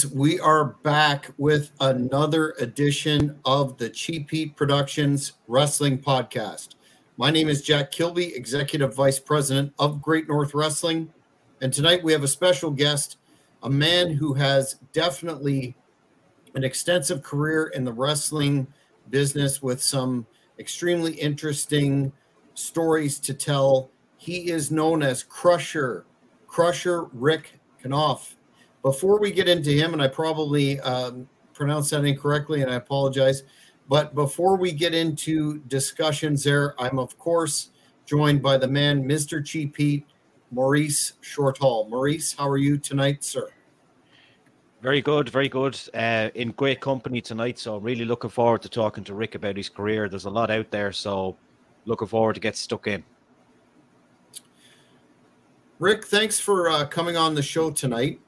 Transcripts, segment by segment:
fans, we are back with another edition of the Cheap Heat Productions Wrestling Podcast. My name is Jack Kilby, Executive Vice President of Great North Wrestling. And tonight we have a special guest, a man who has definitely an extensive career in the wrestling business with some extremely interesting stories to tell. He is known as Krusher, Krusher Rick Knopf. Before we get into him, and I probably um, pronounced that incorrectly, and I apologize. But before we get into discussions there, I'm of course joined by the man, Mr. Cheap Heat, Maurice Shortall. Maurice, how are you tonight, sir? Very good, very good. Uh, in great company tonight. So I'm really looking forward to talking to Rick about his career. There's a lot out there, so looking forward to get stuck in. Rick, thanks for uh, coming on the show tonight.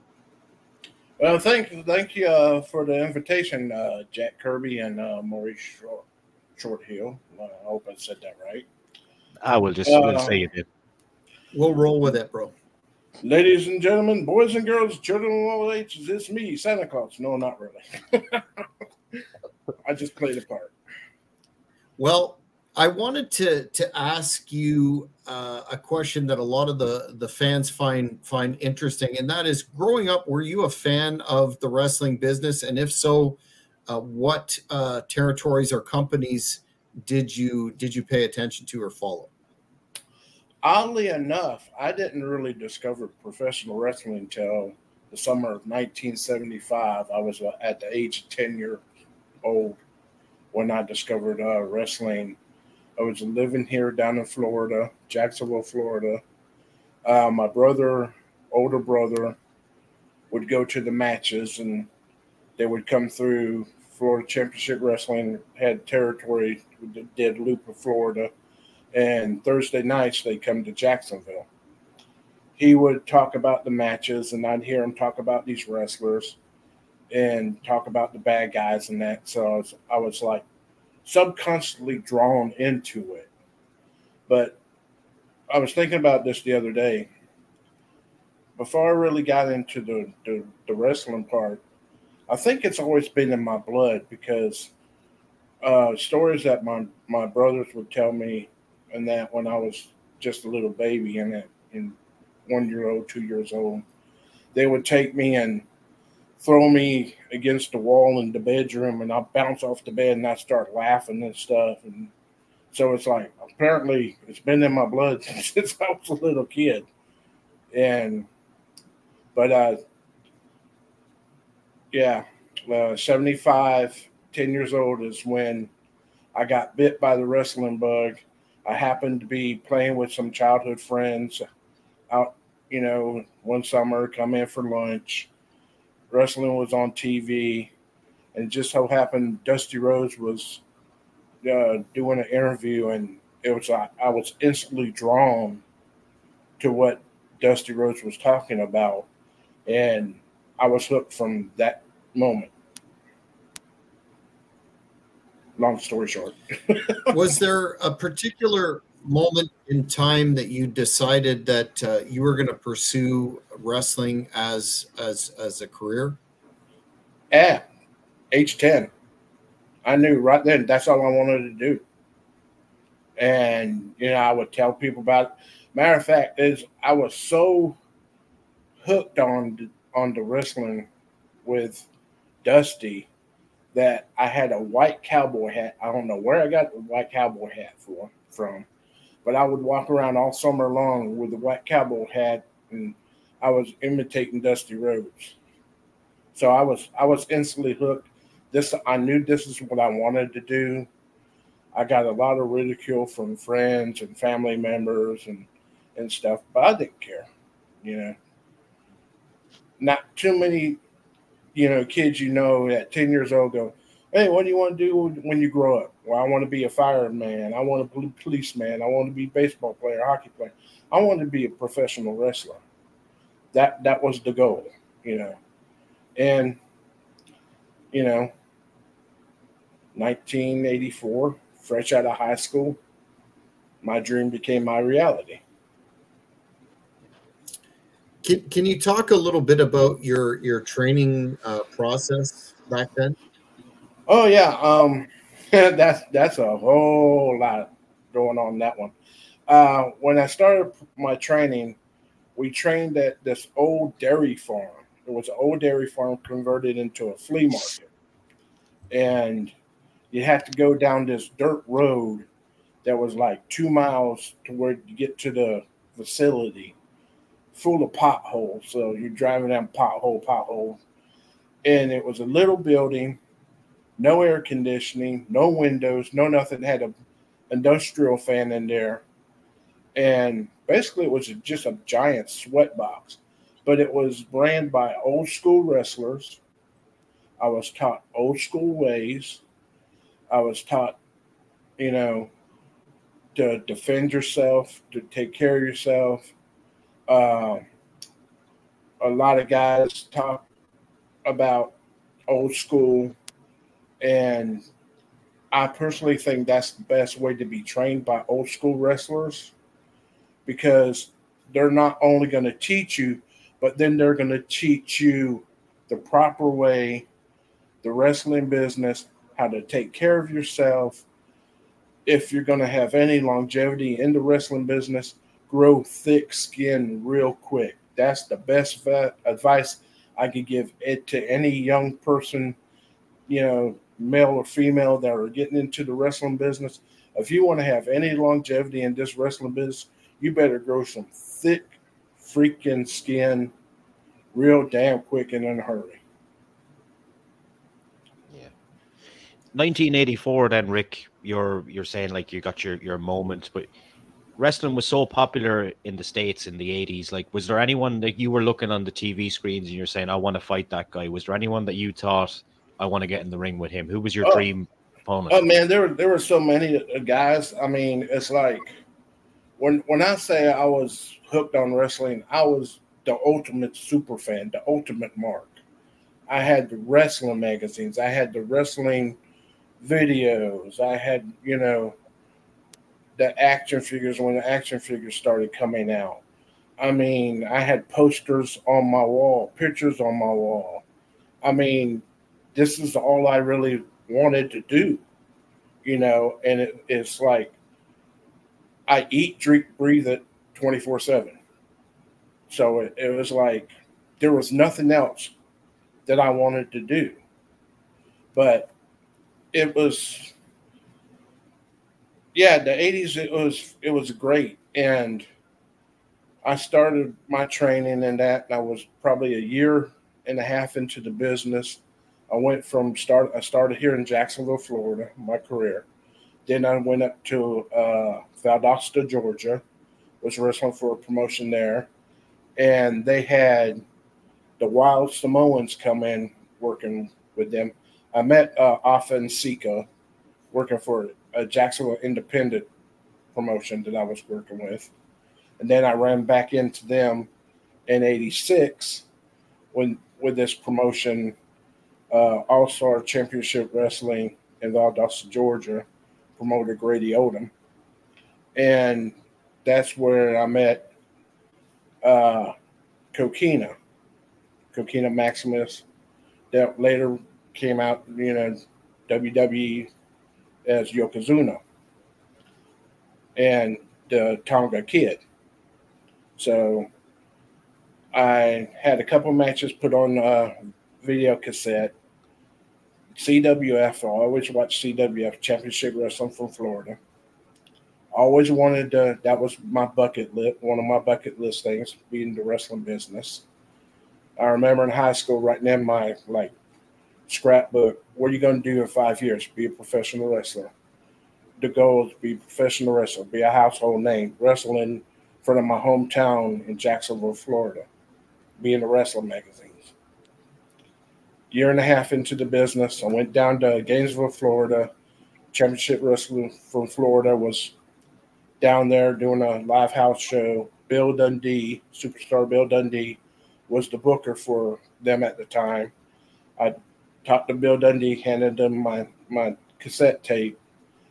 Well, thank thank you uh, for the invitation, uh, Jack Kirby and uh, Maurice Short, Shorthill. I hope I said that right. I will just we'll say it. did. We'll roll with it, bro. Ladies and gentlemen, boys and girls, children of all ages, it's me, Santa Claus. No, not really. I just played a part. Well, I wanted to to ask you uh, a question that a lot of the the fans find find interesting, and that is, growing up, were you a fan of the wrestling business, and if so, uh, what uh, territories or companies did you did you pay attention to or follow? oddly enough, I didn't really discover professional wrestling until the summer of 1975. I was uh, at the age of 10 years old when I discovered uh, wrestling. I was living here down in Florida, Jacksonville, Florida. Uh, my brother, older brother, would go to the matches and they would come through Florida Championship Wrestling, had territory, did Loop of Florida and Thursday nights they come to Jacksonville. He would talk about the matches, and I'd hear him talk about these wrestlers and talk about the bad guys and that. So I was, I was like subconsciously drawn into it. But I was thinking about this the other day. Before I really got into the, the, the wrestling part, I think it's always been in my blood because uh, stories that my, my brothers would tell me and that when I was just a little baby and in one year old, two years old, they would take me and throw me against the wall in the bedroom and I'd bounce off the bed and I start laughing and stuff. And so it's like apparently it's been in my blood since I was a little kid. And but uh yeah, uh, 75, 10 years old is when I got bit by the wrestling bug I happened to be playing with some childhood friends out, you know, one summer, come in for lunch. Wrestling was on TV, and just so happened Dusty Rhodes was uh, doing an interview, and it was I, I was instantly drawn to what Dusty Rhodes was talking about, and I was hooked from that moment long story short. was there a particular moment in time that you decided that uh, you were going to pursue wrestling as as as a career? Yeah, age ten, I knew right then that's all I wanted to do. And you know, I would tell people about. It. Matter of fact, is I was so hooked on on the wrestling with Dusty that I had a white cowboy hat. I don't know where I got the white cowboy hat for, from, but I would walk around all summer long with a white cowboy hat, and I was imitating Dusty Rhodes. So I was I was instantly hooked. This I knew this is what I wanted to do. I got a lot of ridicule from friends and family members and and stuff, but I didn't care. You know, not too many you know, kids you know at 10 years old go, Hey, what do you want to do when you grow up? Well, I want to be a fireman. I want to be a policeman. I want to be a baseball player, hockey player. I want to be a professional wrestler. That that was the goal, you know. And you know, 1984, fresh out of high school, my dream became my reality. Can, can you talk a little bit about your your training uh, process back then? Oh yeah, um, that's that's a whole lot going on that one. Uh, when I started my training, we trained at this old dairy farm. It was an old dairy farm converted into a flea market, and you had to go down this dirt road that was like two miles to where you get to the facility full of potholes. So you're driving down pothole, pothole. And it was a little building, no air conditioning, no windows, no nothing. Had a industrial fan in there. And basically it was just a giant sweat box. But it was ran by old school wrestlers. I was taught old school ways. I was taught, you know, to defend yourself, to take care of yourself. Uh, a lot of guys talk about old school, and I personally think that's the best way to be trained by old school wrestlers because they're not only going to teach you, but then they're going to teach you the proper way, the wrestling business, how to take care of yourself, if you're going to have any longevity in the wrestling business, grow thick skin real quick. That's the best advice I could give it to any young person, you know, male or female that are getting into the wrestling business. If you want to have any longevity in this wrestling business, you better grow some thick freaking skin real damn quick and in a hurry. Yeah. 1984 then rick you're you're saying like you got your your moment but wrestling was so popular in the states in the 80s like was there anyone that you were looking on the tv screens and you're saying i want to fight that guy was there anyone that you thought i want to get in the ring with him who was your oh, dream opponent oh man there there were so many guys i mean it's like when when i say i was hooked on wrestling i was the ultimate super fan the ultimate mark i had the wrestling magazines i had the wrestling videos. I had, you know, the action figures when the action figures started coming out. I mean, I had posters on my wall, pictures on my wall. I mean, this is all I really wanted to do, you know, and it, it's like I eat, drink, breathe it 24 7. So it, it was like there was nothing else that I wanted to do. But it was yeah the 80s it was it was great and i started my training in that and i was probably a year and a half into the business i went from start i started here in jacksonville florida my career. Then i went up to uh, valdosta georgia was wrestling for a promotion there. And they had the wild samoans come in working with them. I met uh, Afa Sika working for a Jacksonville Independent promotion that I was working with. And then I ran back into them in 86 when with this promotion, uh, All Star Championship Wrestling in Valdosta, Georgia, promoted Grady Odom. And that's where I met uh, Kokina, Kokina Maximus, that later came out, you know, WWE as Yokozuna and the Tonga Kid. So I had a couple matches put on a video cassette. CWF, I always watch CWF Championship Wrestling from Florida. always wanted to, that was my bucket list, one of my bucket list things, being the wrestling business. I remember in high school writing in my like scrapbook. What are you going to do in five years? Be a professional wrestler. The goal is be a professional wrestler, be a household name, wrestling in front of my hometown in Jacksonville, Florida, be in the wrestling magazines. Year and a half into the business, I went down to Gainesville, Florida. Championship Wrestling from Florida was down there doing a live house show. Bill Dundee, superstar Bill Dundee, was the booker for them at the time. I talked to Bill Dundee, handed him my, my cassette tape.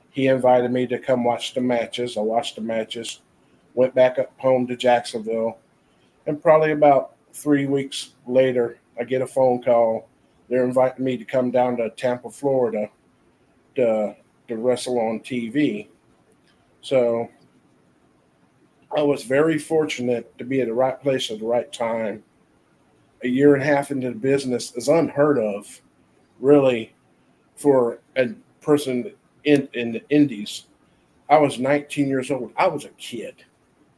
He invited me to come watch the matches. I watched the matches, went back up home to Jacksonville, And probably about three weeks later, I get a phone call. They're inviting me to come down to Tampa, Florida to, to wrestle on TV. So I was very fortunate to be at the right place at the right time. A year and a half into the business is unheard of, really, for a person in, in the indies. I was 19 years old. I was a kid.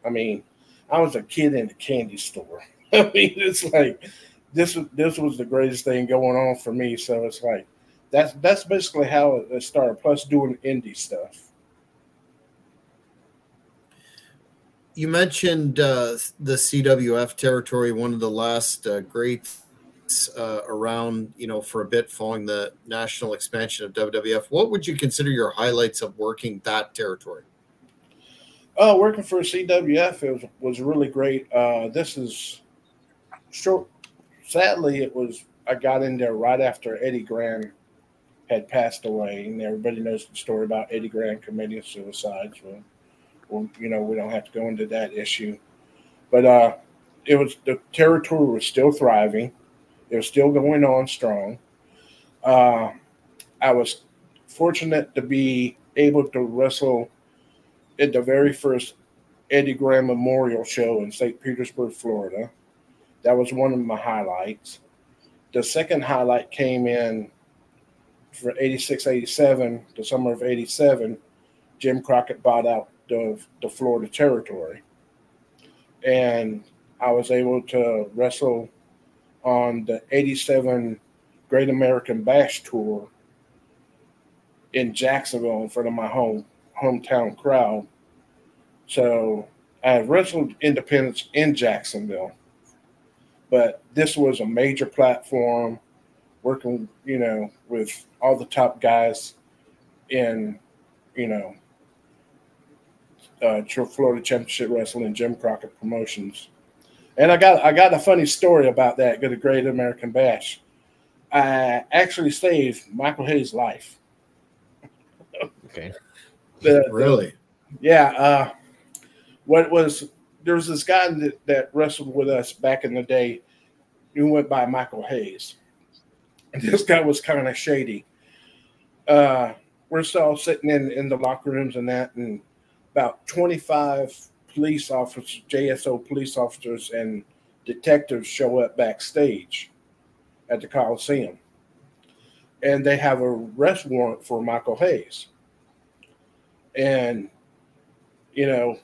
I mean, I was a kid in a candy store. I mean, it's like this this was the greatest thing going on for me. So it's like that's that's basically how it started. Plus doing indie stuff. You mentioned uh, the CWF territory, one of the last uh, great uh, around, you know, for a bit following the national expansion of WWF. What would you consider your highlights of working that territory? Oh, working for CWF it was, was really great. Uh, this is short. Sadly, it was I got in there right after Eddie Graham had passed away, and everybody knows the story about Eddie Graham committing suicide. So well, you know, we don't have to go into that issue. But uh, it was the territory was still thriving. It was still going on strong. Uh, I was fortunate to be able to wrestle at the very first Eddie Graham Memorial Show in St. Petersburg, Florida. That was one of my highlights. The second highlight came in for 86 87, the summer of 87. Jim Crockett bought out the, the Florida territory. And I was able to wrestle on the 87 Great American Bash Tour in Jacksonville in front of my home hometown crowd. So I wrestled independence in Jacksonville, but this was a major platform working, you know, with all the top guys in, you know, uh, Florida Championship Wrestling, Jim Crockett Promotions. And I got I got a funny story about that. Got a Great American Bash. I actually saved Michael Hayes' life. Okay. The, really? The, yeah. Uh, what was there was this guy that, that wrestled with us back in the day who went by Michael Hayes. And this guy was kind of shady. Uh, we're still sitting in, in the locker rooms and that, and about 25 police officers, JSO police officers, and detectives show up backstage at the Coliseum. And they have a arrest warrant for Michael Hayes. And, you know,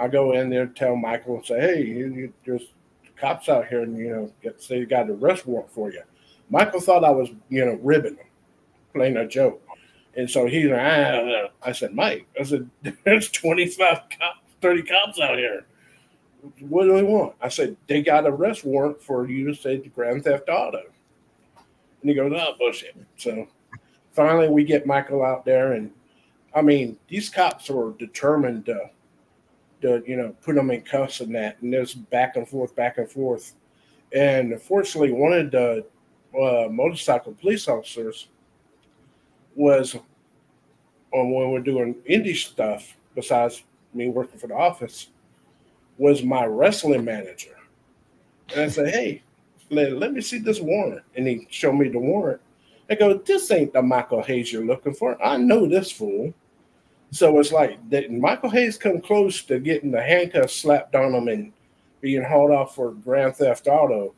I go in there, tell Michael, and say, hey, you, you, cops out here, and, you know, get, say, you got an arrest warrant for you. Michael thought I was, you know, ribbing him, playing a joke. And so he's like, ah, ah, ah, I said, Mike, I said, there's 25 cops, 30 cops out here. What do they want? I said, they got a arrest warrant for you to say the Grand Theft Auto. And he goes, oh, bullshit. So finally we get Michael out there. And I mean, these cops were determined to, to you know, put them in cuffs and that. And there's back and forth, back and forth. And fortunately, one of the uh, motorcycle police officers – was on when we're doing indie stuff, besides me working for the office, was my wrestling manager. And I said, Hey, let, let me see this warrant. And he showed me the warrant. I go, This ain't the Michael Hayes you're looking for. I know this fool. So it's like that Michael Hayes come close to getting the handcuffs slapped on him and being hauled off for grand theft auto.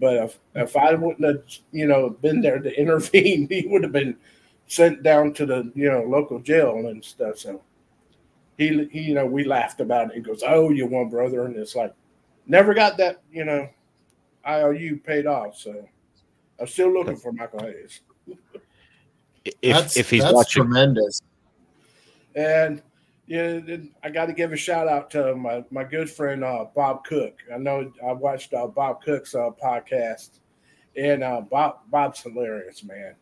But if, if I wouldn't have, you know, been there to intervene, he would have been sent down to the you know local jail and stuff. So he, he you know we laughed about it. He goes, "Oh, you one brother," and it's like never got that you know IOU paid off. So I'm still looking for Michael Hayes. If that's, if he's that's watching, tremendous. And yeah, I got to give a shout out to my my good friend uh, Bob Cook. I know I watched uh, Bob Cook's uh, podcast, and uh, Bob Bob's hilarious, man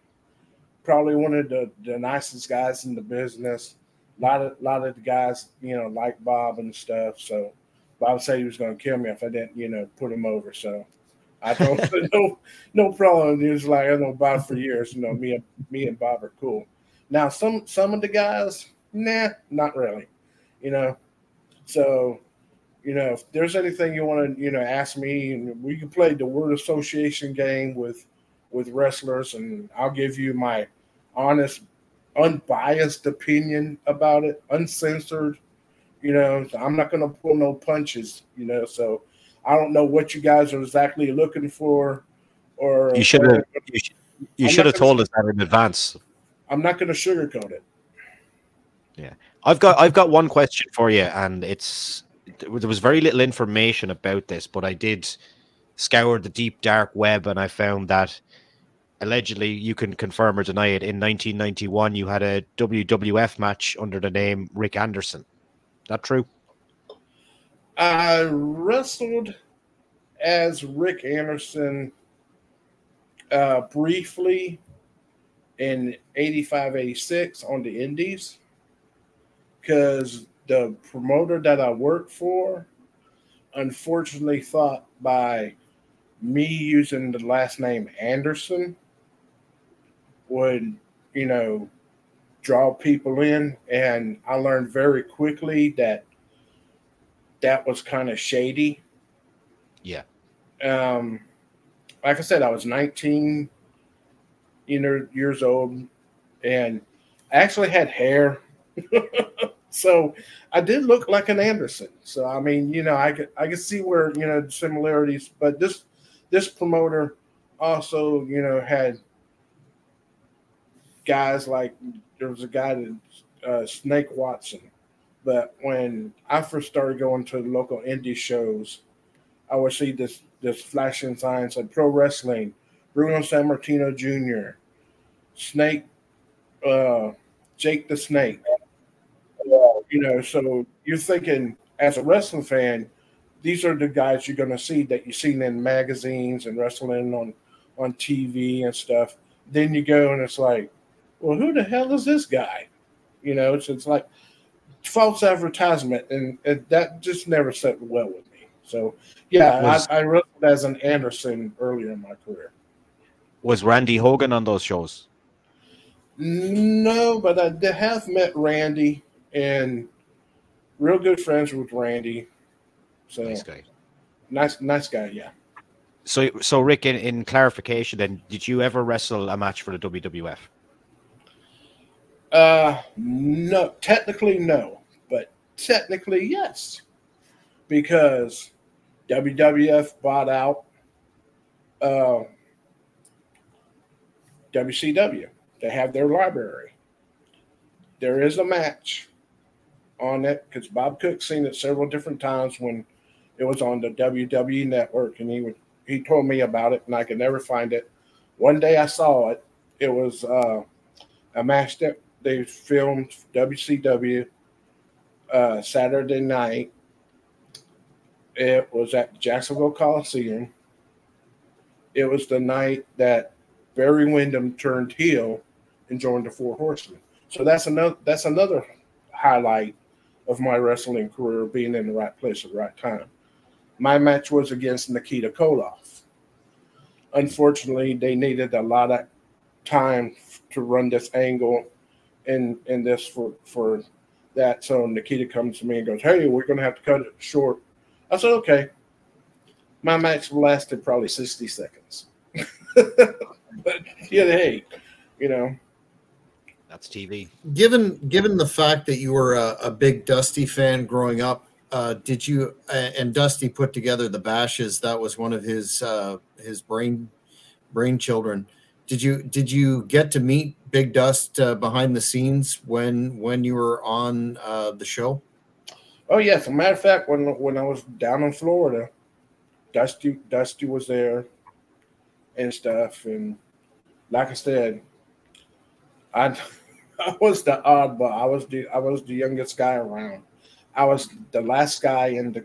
probably one of the, the nicest guys in the business. A lot of lot of the guys, you know, like Bob and stuff. So Bob said he was going to kill me if I didn't, you know, put him over. So I don't no no problem. He was like I know Bob for years. You know, me and me and Bob are cool. Now some some of the guys, nah, not really. You know, so you know, if there's anything you want to, you know, ask me, and we can play the word association game with with wrestlers, and I'll give you my honest, unbiased opinion about it, uncensored. You know, I'm not going to pull no punches. You know, so I don't know what you guys are exactly looking for, or you should have you should, you should have told us that in advance. I'm not going to sugarcoat it. Yeah, I've got I've got one question for you, and it's there was very little information about this, but I did scour the deep dark web and I found that allegedly you can confirm or deny it. In 1991, you had a WWF match under the name Rick Anderson. That true? I wrestled as Rick Anderson uh, briefly in 85 86 on the Indies because the promoter that I worked for unfortunately thought by me using the last name Anderson would, you know, draw people in. And I learned very quickly that that was kind of shady. Yeah. Um, like I said, I was 19 you know, years old and I actually had hair. so I did look like an Anderson. So I mean, you know, I could I could see where you know similarities, but this this promoter also you know had guys like there was a guy that uh, Snake Watson, but when I first started going to local indie shows, I would see this this flashing signs like pro wrestling, Bruno Sammartino Jr., Snake, uh, Jake the Snake, you know, so you're thinking as a wrestling fan, these are the guys you're going to see that you've seen in magazines and wrestling on on TV and stuff. Then you go and it's like, well, who the hell is this guy? You know, it's it's like false advertisement, and it, that just never set well with me. So, yeah, was, I, I wrestled as an Anderson earlier in my career. Was Randy Hogan on those shows? No, but I have met Randy and real good friends with Randy. So nice guy. Nice, nice guy. Yeah. So, so Rick, in, in clarification, then, did you ever wrestle a match for the WWF? Uh, no, technically no, but technically yes, because WWF bought out uh, WCW. They have their library. There is a match on it because Bob Cook seen it several different times when it was on the WWE network, and he would he told me about it, and I could never find it. One day I saw it. It was uh, a match that they filmed WCW uh, Saturday night. It was at Jacksonville Coliseum. It was the night that Barry Windham turned heel and joined the Four Horsemen. So that's another that's another highlight of my wrestling career being in the right place at the right time. My match was against Nikita Koloff. Unfortunately, they needed a lot of time to run this angle and and this for for that. So Nikita comes to me and goes, "Hey, we're going to have to cut it short." I said, "Okay." My match lasted probably sixty seconds, but yeah, hey, you know, that's TV. Given given the fact that you were a, a big Dusty fan growing up, uh, did you uh, and Dusty put together the bashes? That was one of his uh, his brain brain children. Did you did you get to meet Big Dust uh, behind the scenes when when you were on uh, the show? Oh yes, as a matter of fact, when when I was down in Florida, Dusty Dusty was there and stuff, and like I said, I I was the oddball. I was the I was the youngest guy around. I was the last guy in the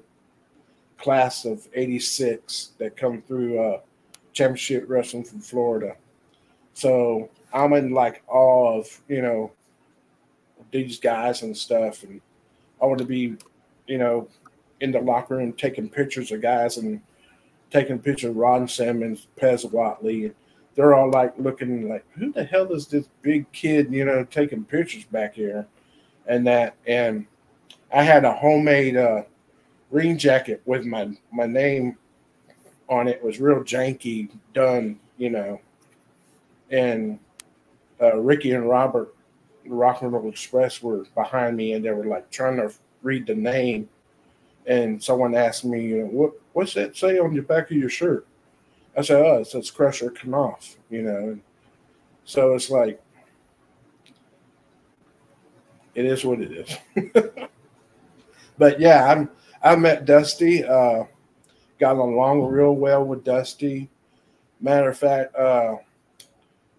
class of '86 that come through uh, championship wrestling from Florida. So I'm in like awe of you know these guys and stuff, and I want to be you know in the locker room taking pictures of guys and taking pictures of Ron Simmons, Pez Whatley, they're all like looking like, who the hell is this big kid, you know, taking pictures back here and that. And I had a homemade uh, ring jacket with my my name on it. it was real janky done, you know. And uh, Ricky and Robert, Rock and Roll Express, were behind me, and they were like trying to read the name. And someone asked me, you know, what what's that say on the back of your shirt? I said, oh, it says Krusher Knopf, you know. So it's like, it is what it is. but yeah, I'm I met Dusty. Uh, got along real well with Dusty. Matter of fact, uh,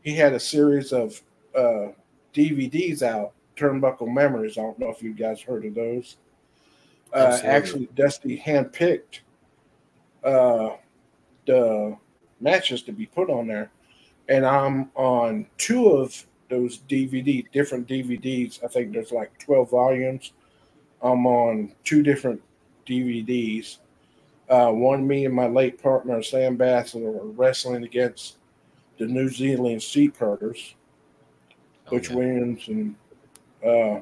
he had a series of uh, DVDs out, Turnbuckle Memories. I don't know if you guys heard of those. Uh, actually, Dusty handpicked uh, the matches to be put on there, and I'm on two of those DVD, different DVDs. I think there's like 12 volumes. I'm on two different DVDs. Uh, one, me and my late partner Sam Bass were wrestling against the New Zealand Sheep Herders, oh, Butch yeah. Williams and uh,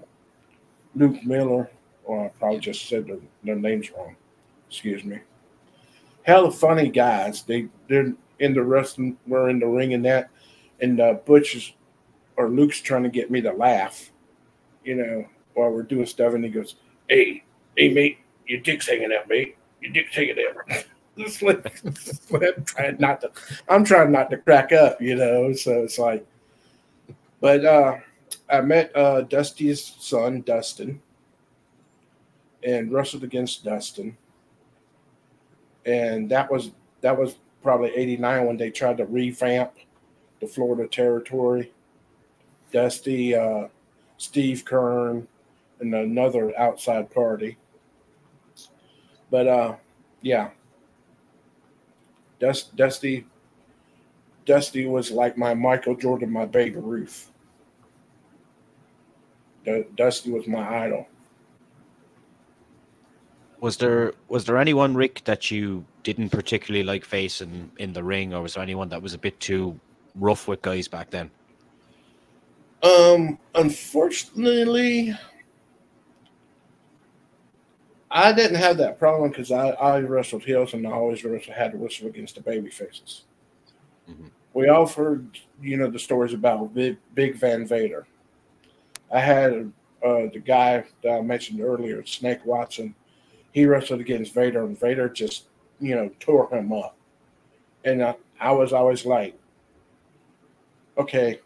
Luke Miller. Well, I probably just said their, their names wrong. Excuse me. Hell of funny guys. They they're in the wrestling. We're in the ring and that, and uh, Butch is, or Luke's trying to get me to laugh, you know, while we're doing stuff, and he goes, "Hey, hey, mate, your dick's hanging out, mate. Your dick's hanging out." Just like, I'm trying not to. I'm trying not to crack up, you know. So it's like, but uh, I met uh, Dusty's son, Dustin, and wrestled against Dustin, and that was that was probably '89 when they tried to revamp the Florida territory. Dusty, uh, Steve Keirn, and another outside party. But uh, yeah, Dust, Dusty, Dusty was like my Michael Jordan, my Babe Ruth. Dusty was my idol. Was there was there anyone Rick that you didn't particularly like facing in the ring, or was there anyone that was a bit too rough with guys back then? Um, unfortunately, I didn't have that problem because I, I wrestled heels and I always wrestled, had to wrestle against the baby faces. Mm-hmm. We all heard, you know, the stories about Big, Big Van Vader. I had uh, the guy that I mentioned earlier, Snake Watson. He wrestled against Vader, and Vader just, you know, tore him up. And I, I was always like, okay,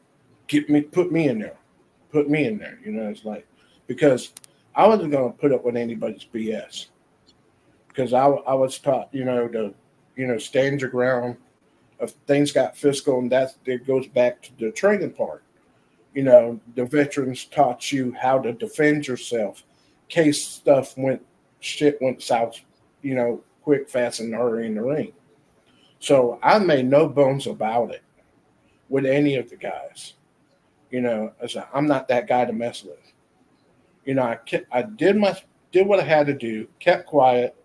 get me, put me in there, put me in there. You know, it's like because I wasn't going to put up with anybody's BS because I, I was taught, you know, to, you know, stand your ground. If things got physical, and that it goes back to the training part. You know, the veterans taught you how to defend yourself case stuff went shit went south, you know, quick, fast, and hurry in the ring. So I made no bones about it with any of the guys. You know, I said, I'm not that guy to mess with you know, I kept, I did my did what I had to do, kept quiet,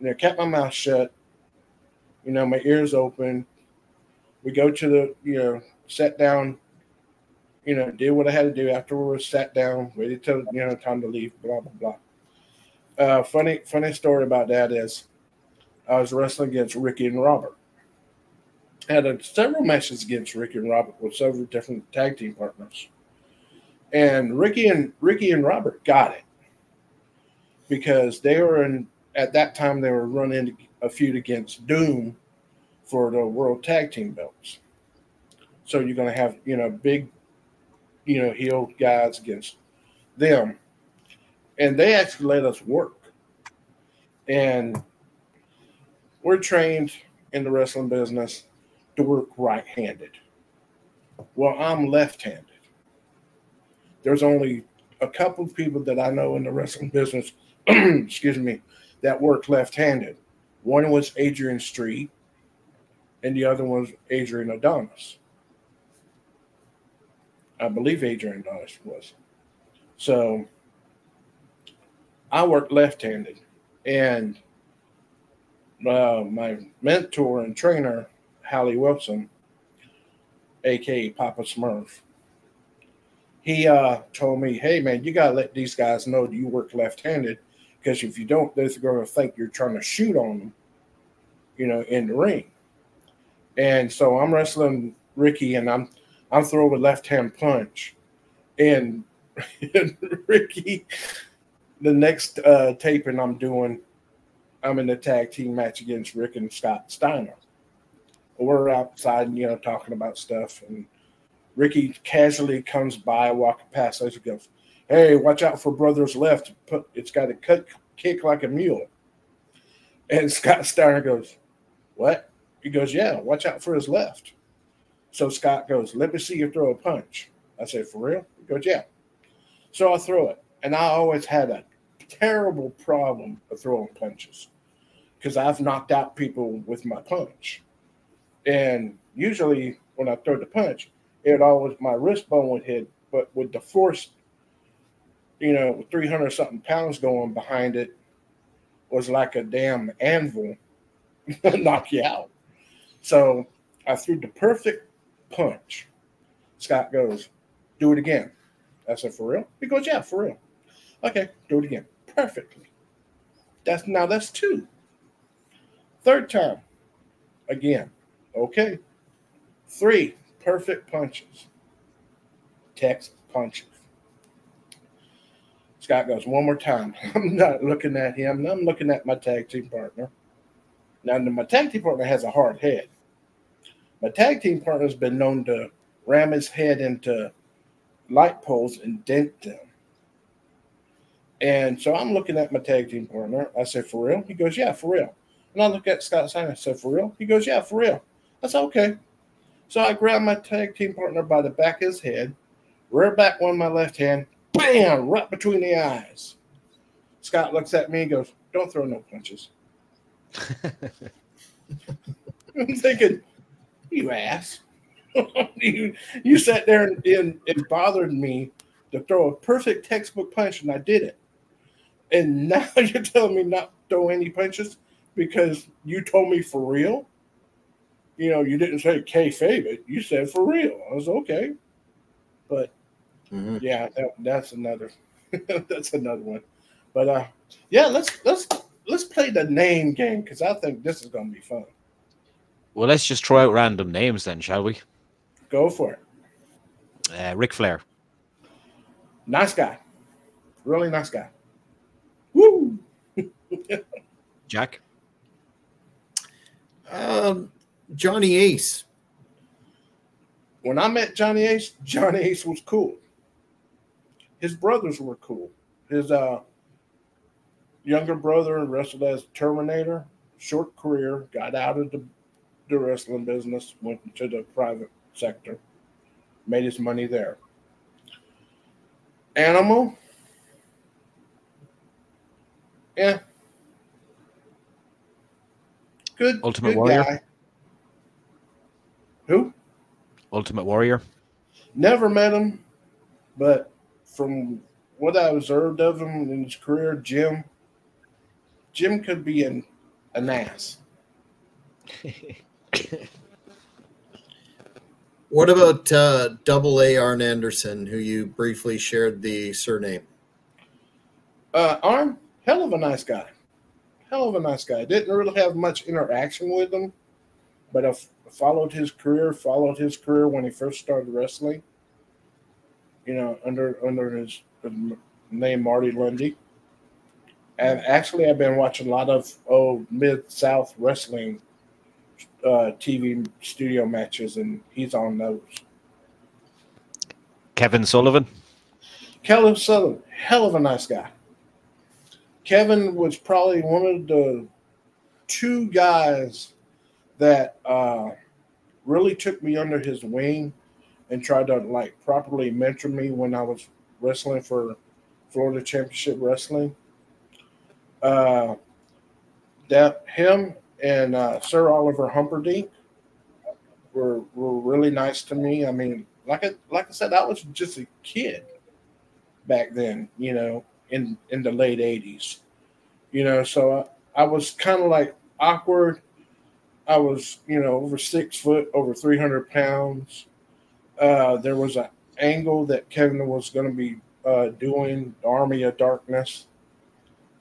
you know, kept my mouth shut, you know, my ears open. We go to the, you know, sat down, you know, did what I had to do after afterwards, sat down, waited till, you know, time to leave, blah, blah, blah. Uh, funny, funny story about that is I was wrestling against Ricky and Robert. I had a, several matches against Ricky and Robert with several different tag team partners and Ricky and Ricky and Robert got it because they were in at that time they were running a feud against Doom for the World Tag Team belts. So you're going to have you know big, you know heel guys against them, and they actually let us work, and we're trained in the wrestling business to work right-handed. Well, I'm left-handed there's only a couple of people that I know in the wrestling business, excuse me, that work left-handed. One was Adrian Street, and the other was Adrian Adonis. I believe Adrian Adonis was. So I work left-handed, and uh, my mentor and trainer, Hallie Wilson, aka Papa Smurf, he uh, told me, "Hey man, you gotta let these guys know that you work left-handed, because if you don't, they're going to think you're trying to shoot on them, you know, in the ring. And so I'm wrestling Ricky, and I'm I'm throwing a left hand punch, and, and Ricky, the next uh, taping I'm doing, I'm in a tag team match against Rick and Scott Steiner. We're outside, you know, talking about stuff, and Ricky casually comes by, walking past us, and goes, "Hey, watch out for brother's left. Put it's got a cut kick like a mule." And Scott Steiner goes, "What?" He goes, "Yeah, watch out for his left." So Scott goes, "Let me see you throw a punch." I say, "For real?" He goes, "Yeah." So I throw it, and I always had a terrible problem of throwing punches because I've knocked out people with my punch. And usually when I throw the punch, it always my wrist bone would hit, but with the force, you know, 300 something pounds going behind it was like a damn anvil knock you out. So I threw the perfect punch. Scott goes, do it again. I said, for real? He goes, yeah, for real. Okay, do it again perfectly. That's now that's two. Third time, again, okay. Three perfect punches. Text punches. Scott goes one more time. I'm not looking at him. I'm looking at my tag team partner. Now, my tag team partner has a hard head. My tag team partner has been known to ram his head into light poles and dent them. And so I'm looking at my tag team partner. I said, For real? He goes, Yeah, for real. And I look at Scott Steiner. I said, For real? He goes, Yeah, for real. I said, Okay. So I grab my tag team partner by the back of his head, rear back one my left hand, bam, right between the eyes. Scott looks at me and goes, Don't throw no punches. I'm thinking, You ass. you, you sat there and, and it bothered me to throw a perfect textbook punch, and I did it and now you're telling me not to throw any punches because you told me for real. You know, you didn't say K favorite. You said for real. I was okay, but mm-hmm. yeah, that, that's another. that's another one. But uh, yeah, let's let's let's play the name game because I think this is going to be fun. Well, let's just throw out random names then, shall we? Go for it. Uh, Ric Flair. Nice guy. Really nice guy. Jack? Um, Johnny Ace. When I met Johnny Ace, Johnny Ace was cool. His brothers were cool. His uh, younger brother wrestled as Terminator, short career, got out of the, the wrestling business, went into the private sector, made his money there. Animal, yeah. Good. Ultimate good Warrior. Guy. Who? Ultimate Warrior. Never met him, but from what I observed of him in his career, Jim, Jim could be an an ass. what about uh, Double A Arn Anderson, who you briefly shared the surname? Uh, Arn, hell of a nice guy. Hell of a nice guy. Didn't really have much interaction with him, but I followed his career, followed his career when he first started wrestling. You know, under under his name Marty Lunde. And actually, I've been watching a lot of old mid South wrestling uh, TV studio matches, and he's on those. Kevin Sullivan. Kevin Sullivan, hell of a nice guy. Kevin was probably one of the two guys that uh, really took me under his wing and tried to like properly mentor me when I was wrestling for Florida Championship Wrestling. Uh, that him and uh, Sir Oliver Humperdink were were really nice to me. I mean, like I like I said, I was just a kid back then, you know, in in the late '80s. You know, so I, I was kind of like awkward. I was, you know, over six foot, over 300 pounds. Uh, there was an angle that Kevin was going to be uh, doing, Army of Darkness.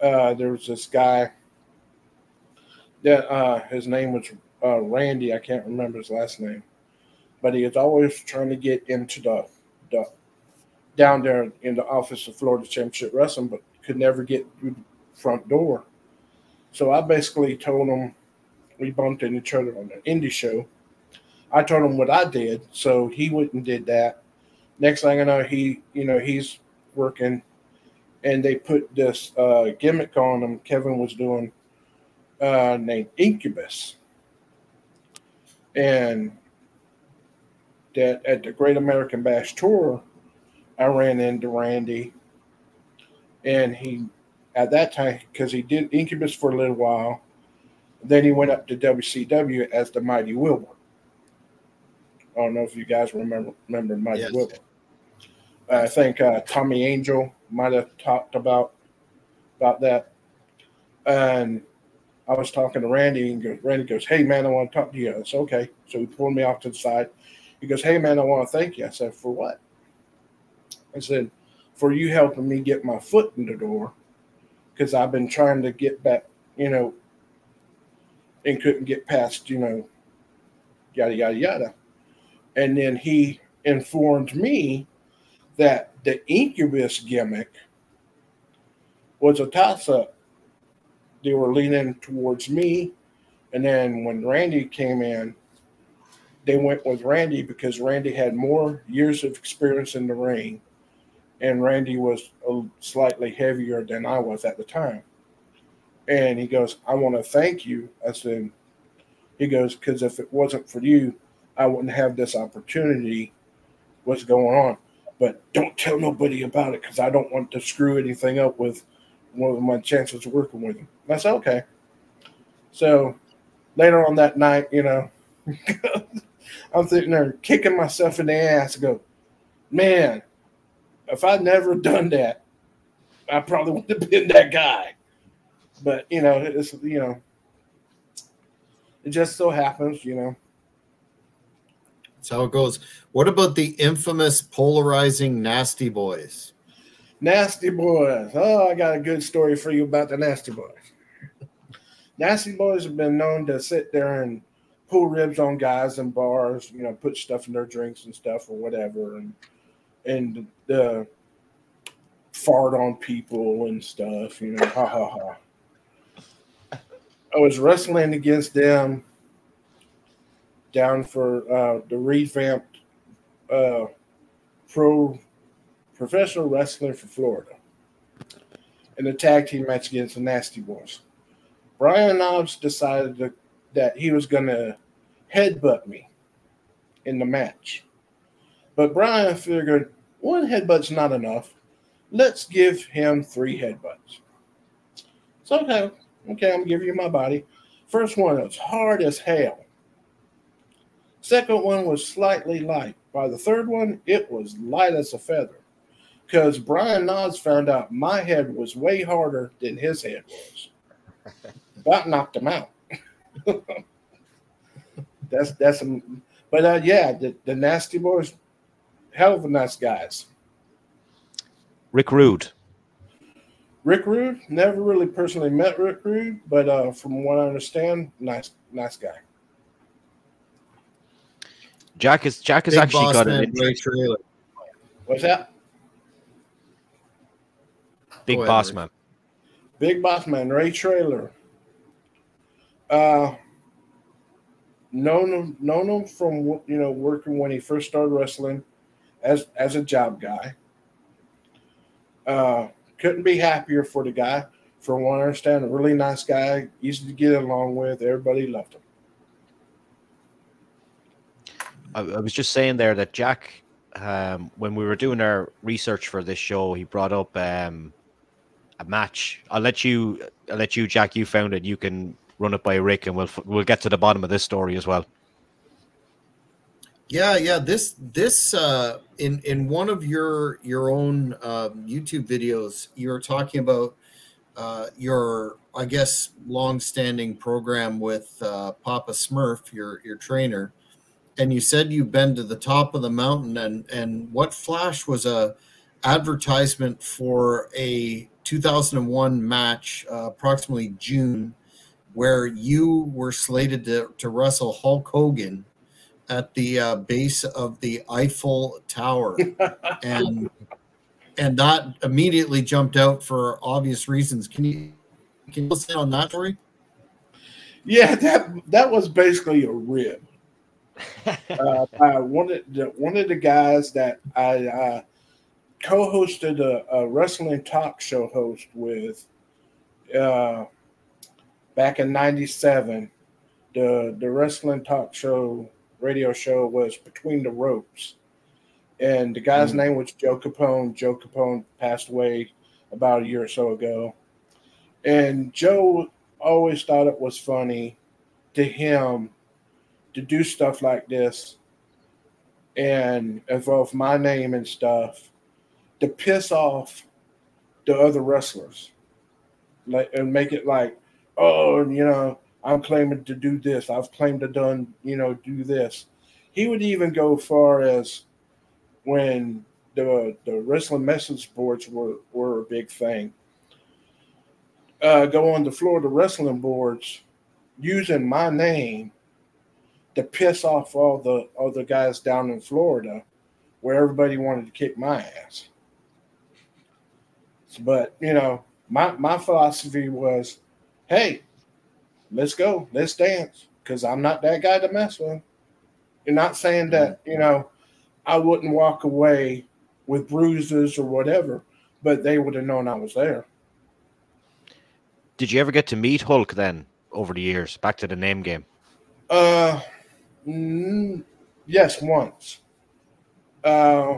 uh, there was this guy that uh, his name was uh, Randy. I can't remember his last name, but he was always trying to get into the, the down there in the office of Florida Championship Wrestling, but could never get through the front door. So I basically told him we bumped into each other on an indie show. I told him what I did, so he went and did that. Next thing I know, he you know he's working, and they put this uh, gimmick on him. Kevin was doing uh, named Incubus, and that at the Great American Bash tour, I ran into Randy, and he at that time because he did Incubus for a little while, then he went up to WCW as the Mighty Wilbur. I don't know if you guys remember remember Mighty yes. Wilbur. I think uh, Tommy Angel might have talked about about that, and I was talking to Randy, and goes, Randy goes, "Hey man, I want to talk to you." I said, "Okay." So he pulled me off to the side. He goes, "Hey man, I want to thank you." I said, "For what?" I said, "For you helping me get my foot in the door, because I've been trying to get back, you know, and couldn't get past, you know, yada yada yada." And then he informed me that the incubus gimmick was a toss up they were leaning towards me. And then when Randy came in, they went with Randy because Randy had more years of experience in the ring, and Randy was slightly heavier than I was at the time. And he goes, I want to thank you. I said, he goes, because if it wasn't for you, I wouldn't have this opportunity. What's going on? But don't tell nobody about it because I don't want to screw anything up with one of my chances of working with him. I said, okay. So later on that night, you know, I'm sitting there kicking myself in the ass. I go, man, if I'd never done that, I probably would have been that guy. But you know, it's you know, it just so happens, you know. That's how it goes. What about the infamous polarizing nasty boys? Nasty boys. Oh, I got a good story for you about the nasty boys. Nasty boys have been known to sit there and pull ribs on guys in bars, you know, put stuff in their drinks and stuff or whatever, and and uh, fart on people and stuff, you know, ha ha ha. I was wrestling against them down for uh, the revamped uh, pro professional wrestling for Florida in a tag team match against the Nasty Boys. Brian Knobbs decided to, that he was going to headbutt me in the match. But Brian figured one headbutt's not enough. Let's give him three headbutts. So, okay, okay, I'm giving you my body. First one was hard as hell. Second one was slightly light. By the third one, it was light as a feather because Brian Knobbs found out my head was way harder than his head was. About knocked him out. that's that's some, but uh, yeah, the, the nasty boys, hell of a nice guys. Rick Rude. Rick Rude, never really personally met Rick Rude, but uh, from what I understand, nice nice guy. Jack is Jack has Big actually got an What's that? Big ahead, Boss Ray. Man. Big Boss Man, Ray Traylor. Uh, known him, known him from you know working when he first started wrestling as as a job guy. Uh, couldn't be happier for the guy. From what I understand, a really nice guy, easy to get along with. Everybody loved him. I, I was just saying there that Jack, um, when we were doing our research for this show, he brought up um, a match. I'll let you. I'll let you, Jack. You found it. You can run it by Rick, and we'll we'll get to the bottom of this story as well. Yeah, yeah. This this uh, in in one of your your own um, YouTube videos, you were talking about uh, your I guess long-standing program with uh, Papa Smurf, your your trainer, and you said you've been to the top of the mountain, and and what flash was a advertisement for a 2001 match, uh, approximately June, where you were slated to, to wrestle Hulk Hogan at the uh, base of the Eiffel Tower, and and that immediately jumped out for obvious reasons. Can you can you listen on that story? Yeah, that that was basically a rib. uh, I one of the one of the guys that I uh, co-hosted a, a, wrestling talk show host with uh, back in '97. The the wrestling talk show radio show was Between the Ropes, and the guy's mm-hmm. name was Joe Capone. Joe Capone passed away about a year or so ago, and Joe always thought it was funny to him to do stuff like this and involve my name and stuff to piss off the other wrestlers like and make it like oh you know i'm claiming to do this. I've claimed to done you know do this. He would even go far as when the the wrestling message boards were were a big thing. Uh, go on the Florida wrestling boards using my name to piss off all the other guys down in Florida where everybody wanted to kick my ass. But you know, my my philosophy was, hey, let's go, let's dance, because I'm not that guy to mess with. You're not saying that you know I wouldn't walk away with bruises or whatever, but they would have known I was there. Did you ever get to meet Hulk then over the years? Back to the name game. Uh, mm, yes, once. Uh,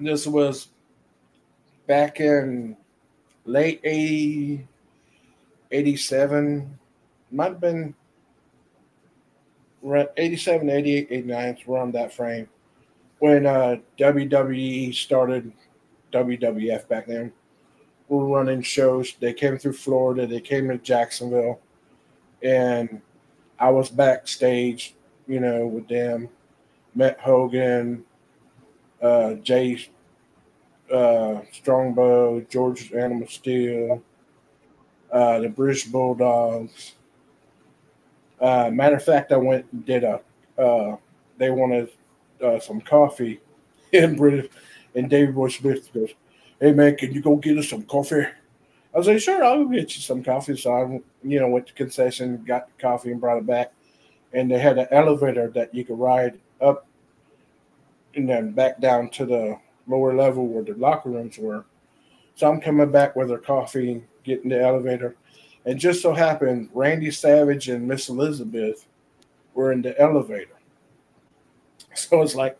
this was back in late 80, 87. Might have been 87, 88, 89, around that frame when uh, WWE started WWF back then We were running shows. They came through Florida, they came to Jacksonville, and I was backstage, you know, with them. Met Hogan, uh, Jay uh, Strongbow, George Animal Steele, uh, the British Bulldogs. Uh, matter of fact, I went and did a. Uh, they wanted uh, some coffee in British, and Davey Boy Smith goes, hey man, can you go get us some coffee? I was like, sure, I'll get you some coffee. So I, you know, went to concession, got the coffee, and brought it back. And they had an elevator that you could ride up and then back down to the lower level where the locker rooms were. So I'm coming back with her coffee, getting the elevator, and just so happened Randy Savage and Miss Elizabeth were in the elevator. So it's like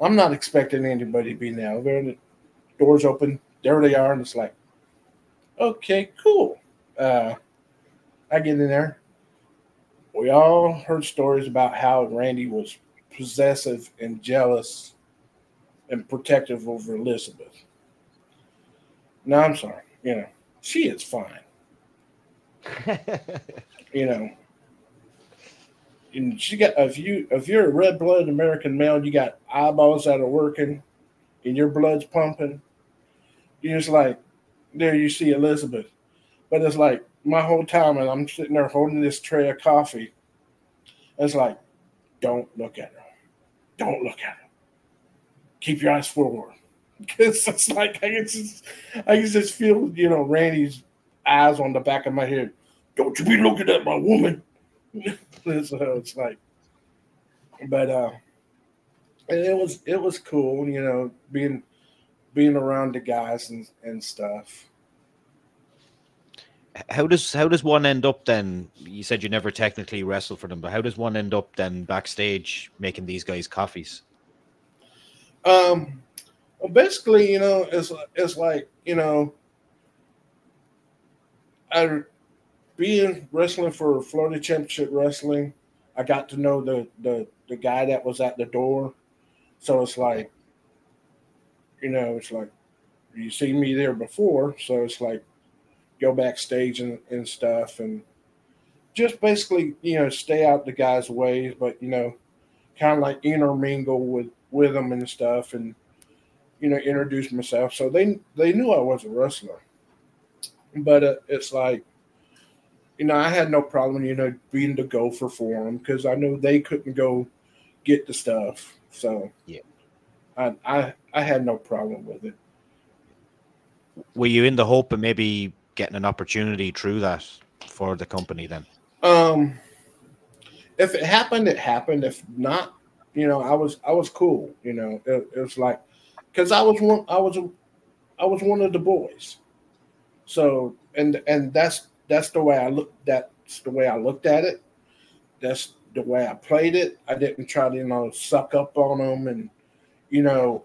I'm not expecting anybody to be in the elevator doors open. There they are, and it's like, okay, cool. Uh, I get in there. We all heard stories about how Randy was possessive and jealous and protective over Elizabeth. No, I'm sorry. You know, she is fine. you know, and she got if you if you're a red blooded American male, you got eyeballs that are working, and your blood's pumping, you're just like, there you see Elizabeth. But it's like my whole time, and I'm sitting there holding this tray of coffee. It's like, don't look at her. Don't look at her. Keep your eyes forward. Because it's like I can just I can just feel, you know, Randy's eyes on the back of my head. Don't you be looking at my woman. so it's like but uh and it was it was cool, you know, being being around the guys and, and stuff. How does how does one end up then? You said you never technically wrestle for them, but how does one end up then backstage making these guys coffees? Um, well, basically, you know, it's it's like you know, I being wrestling for Florida Championship Wrestling, I got to know the the the guy that was at the door, so it's like you know, it's like you see me there before, so it's like go backstage and, and stuff and just basically, you know, stay out the guys' ways, but you know, kind of like intermingle with with them and stuff, and you know, introduce myself. So they they knew I was a wrestler. but uh, it's like, you know, I had no problem, you know, being the gopher for them because I knew they couldn't go get the stuff. So Yeah. I I I had no problem with it. Were you in the hope of maybe getting an opportunity through that for the company then? Um, if it happened, it happened. If not, you know, I was I was cool. You know, it, it was like because I was one I was I was one of the boys. So and and that's that's the way I looked. That's the way I looked at it. That's the way I played it. I didn't try to you know suck up on them and you know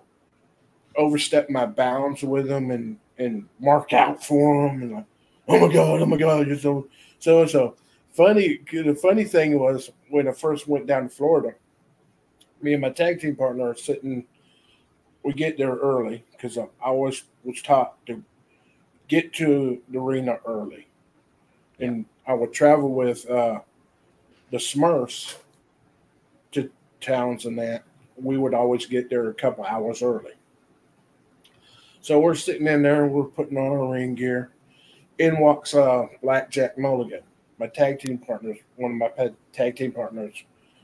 overstep my bounds with them and and mark out for them and like oh my god oh my god you're so so and so funny the funny thing was when I first went down to Florida, me and my tag team partner are sitting. We get there early because I, I was taught to get to the arena early, and I would travel with uh, the Smurfs to towns and that. We would always get there a couple hours early. So we're sitting in there, and we're putting on our ring gear. In walks uh, Blackjack Mulligan my tag team partners, one of my tag team partners,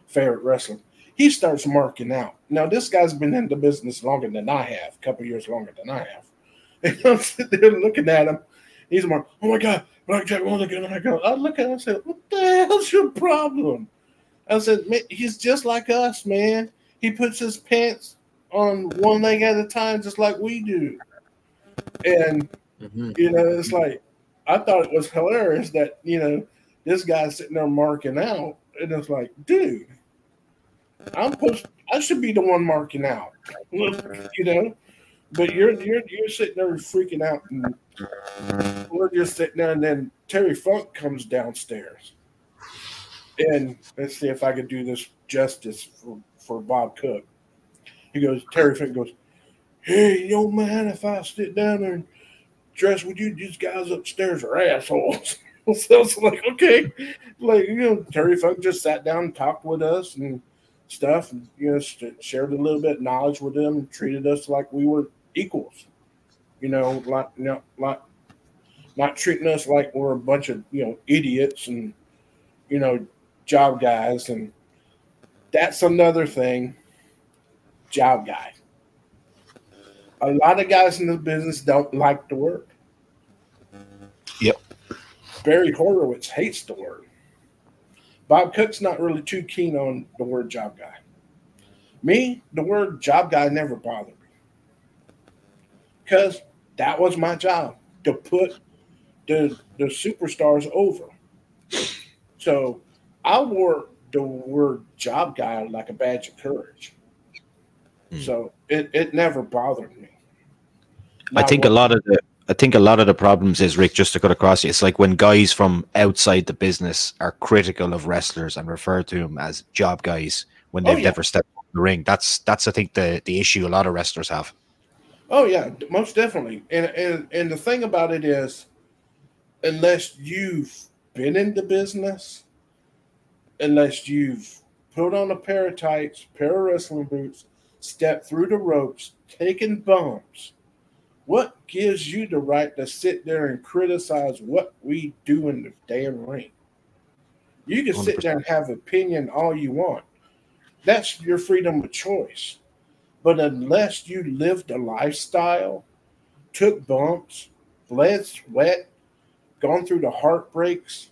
favorite wrestling. He starts marking out. Now this guy's been in the business longer than I have, a couple years longer than I have. And I'm sitting there looking at him. He's marking, oh my god, Blackjack Mulligan. And I go, I look at him and say, what the hell's your problem? I said, man, he's just like us, man. He puts his pants on one leg at a time, just like we do. And Mhm. you know, it's like I thought it was hilarious that you know this guy's sitting there marking out, and it's like, dude, I'm supposed, I should be the one marking out, you know, but you're you're you're sitting there freaking out, and we're just sitting there, and then Terry Funk comes downstairs, and let's see if I could do this justice for for Bob Cook. He goes, Terry Funk goes, hey, yo, man, if I sit down there and dress with you, these guys upstairs are assholes. so it's like, okay, like you know, Terry Funk just sat down and talked with us and stuff, and you know, shared a little bit of knowledge with them, and treated us like we were equals. You know, like you know, like not treating us like we're a bunch of you know idiots and you know job guys, and that's another thing. Job guy. A lot of guys in the business don't like the word. Yep. Barry Horowitz hates the word. Bob Cook's not really too keen on the word job guy. Me, the word job guy never bothered me. Because that was my job to put the the superstars over. So I wore the word job guy like a badge of courage. Hmm. So it, it never bothered me. I think a lot of the I think a lot of the problems is Rick just to cut across you. It's like when guys from outside the business are critical of wrestlers and refer to them as job guys when Oh, they've yeah. never stepped in the ring. That's that's I think the the issue a lot of wrestlers have. Oh yeah, most definitely. And and and the thing about it is, unless you've been in the business, unless you've put on a pair of tights, pair of wrestling boots, stepped through the ropes, taken bumps, what gives you the right to sit there and criticize what we do in the damn ring? You can sit there and have opinion all you want. That's your freedom of choice. But unless you lived a lifestyle, took bumps, bled sweat, gone through the heartbreaks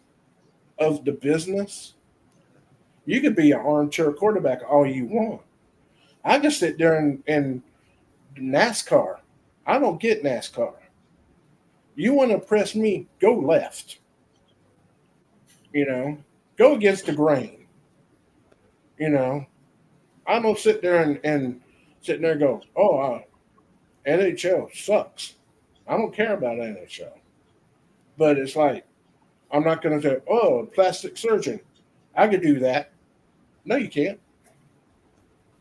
of the business, you could be an armchair quarterback all you want. I can sit there and, and NASCAR. I don't get NASCAR. You want to press me, go left. You know, go against the grain. You know, I don't sit there and, and sitting there and go, oh, uh, NHL sucks. I don't care about NHL. But it's like, I'm not going to say, oh, plastic surgeon. I could do that. No, you can't.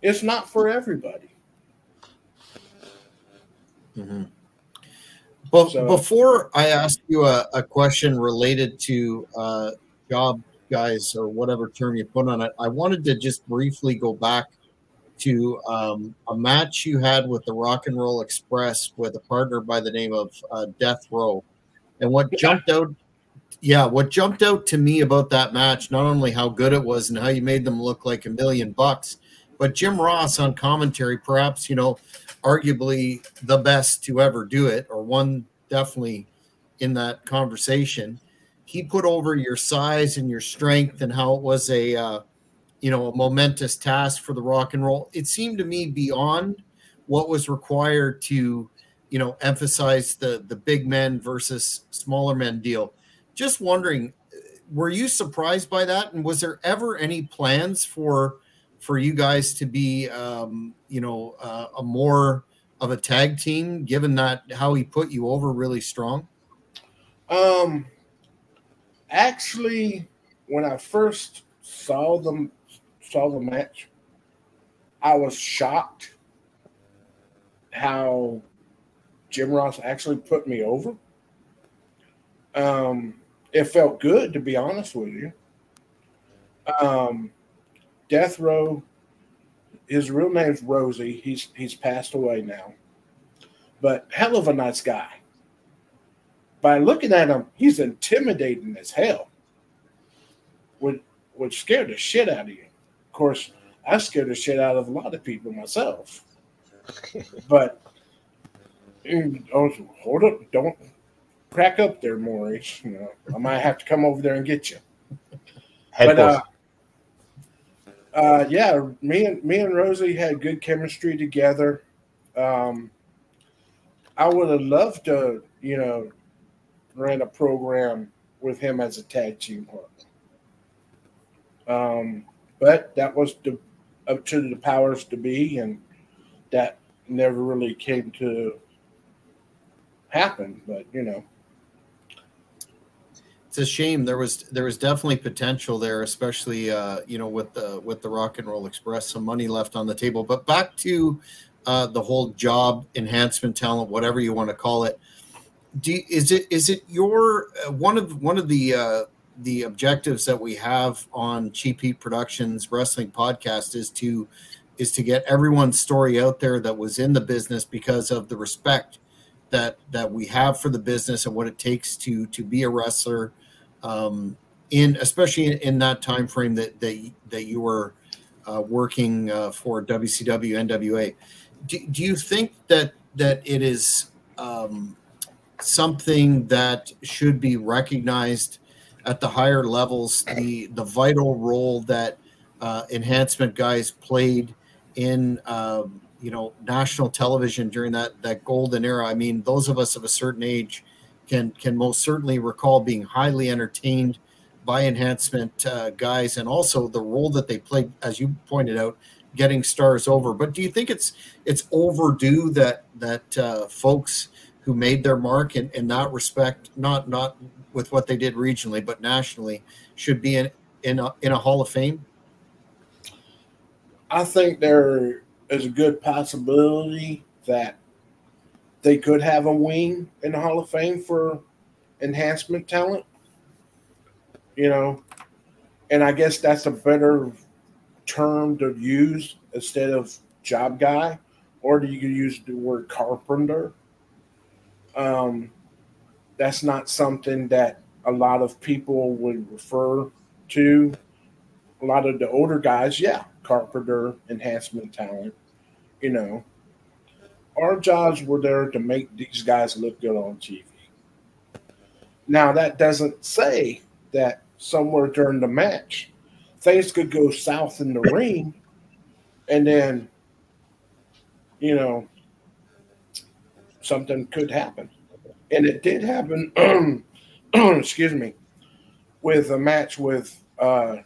It's not for everybody. Mhm. Well, So- before I ask you a, a question related to uh, job guys or whatever term you put on it, I wanted to just briefly go back to um, a match you had with the Rock and Roll Express with a partner by the name of uh, Death Row. And what jumped out, yeah, what jumped out to me about that match, not only how good it was and how you made them look like a million bucks, but Jim Ross on commentary, perhaps, you know, arguably the best to ever do it, or one definitely in that conversation. He put over your size and your strength and how it was a, uh, you know, a momentous task for the rock and roll. It seemed to me beyond what was required to, you know, emphasize the the big men versus smaller men deal. Just wondering, were you surprised by that? And was there ever any plans for for you guys to be, um, you know, uh, a more of a tag team, given that how he put you over really strong? Um, actually, when I first saw them saw the match, I was shocked how Jim Ross actually put me over. Um, it felt good to be honest with you. Um, Death Row, his real name's Rosie. He's he's passed away now, but hell of a nice guy. By looking at him, he's intimidating as hell. Would would scare the shit out of you. Of course, I scared the shit out of a lot of people myself. but oh, hold up, don't crack up there, Maurice. You know, I might have to come over there and get you. Head but uh, uh, yeah, me and me and Rosie had good chemistry together. Um, I would have loved to, you know, ran a program with him as a tag team partner. Um, but that was the, up to the powers to be, and that never really came to happen. But you know, it's a shame. There was there was definitely potential there, especially uh, you know with the with the Rock and Roll Express, some money left on the table. But back to uh, the whole job enhancement talent, whatever you want to call it. Do is it is it your uh, one of one of the uh, the objectives that we have on Cheap Heat Productions Wrestling Podcast is to is to get everyone's story out there that was in the business because of the respect that that we have for the business and what it takes to to be a wrestler um, in especially in, in, that time frame that that, that you were uh, working uh, for WCW NWA. Do, do you think that that it is um, something that should be recognized at the higher levels the the vital role that uh, enhancement guys played in um, you know national television during that that golden era. I mean, those of us of a certain age can can most certainly recall being highly entertained by enhancement uh, guys, and also the role that they played, as you pointed out, getting stars over. But do you think it's it's overdue that that uh, folks who made their mark in, in that respect, not not with what they did regionally, but nationally, should be in in a, in a Hall of Fame? I think there is a good possibility that they could have a wing in the Hall of Fame for enhancement talent. You know, and I guess that's a better term to use instead of job guy, or do you use the word carpenter? Um, that's not something that a lot of people would refer to. A lot of the older guys, yeah, carpenter, enhancement talent, you know. Our jobs were there to make these guys look good on TV. Now, that doesn't say that somewhere during the match, things could go south in the ring, and then, you know, something could happen and it did happen. excuse me, with a match with uh,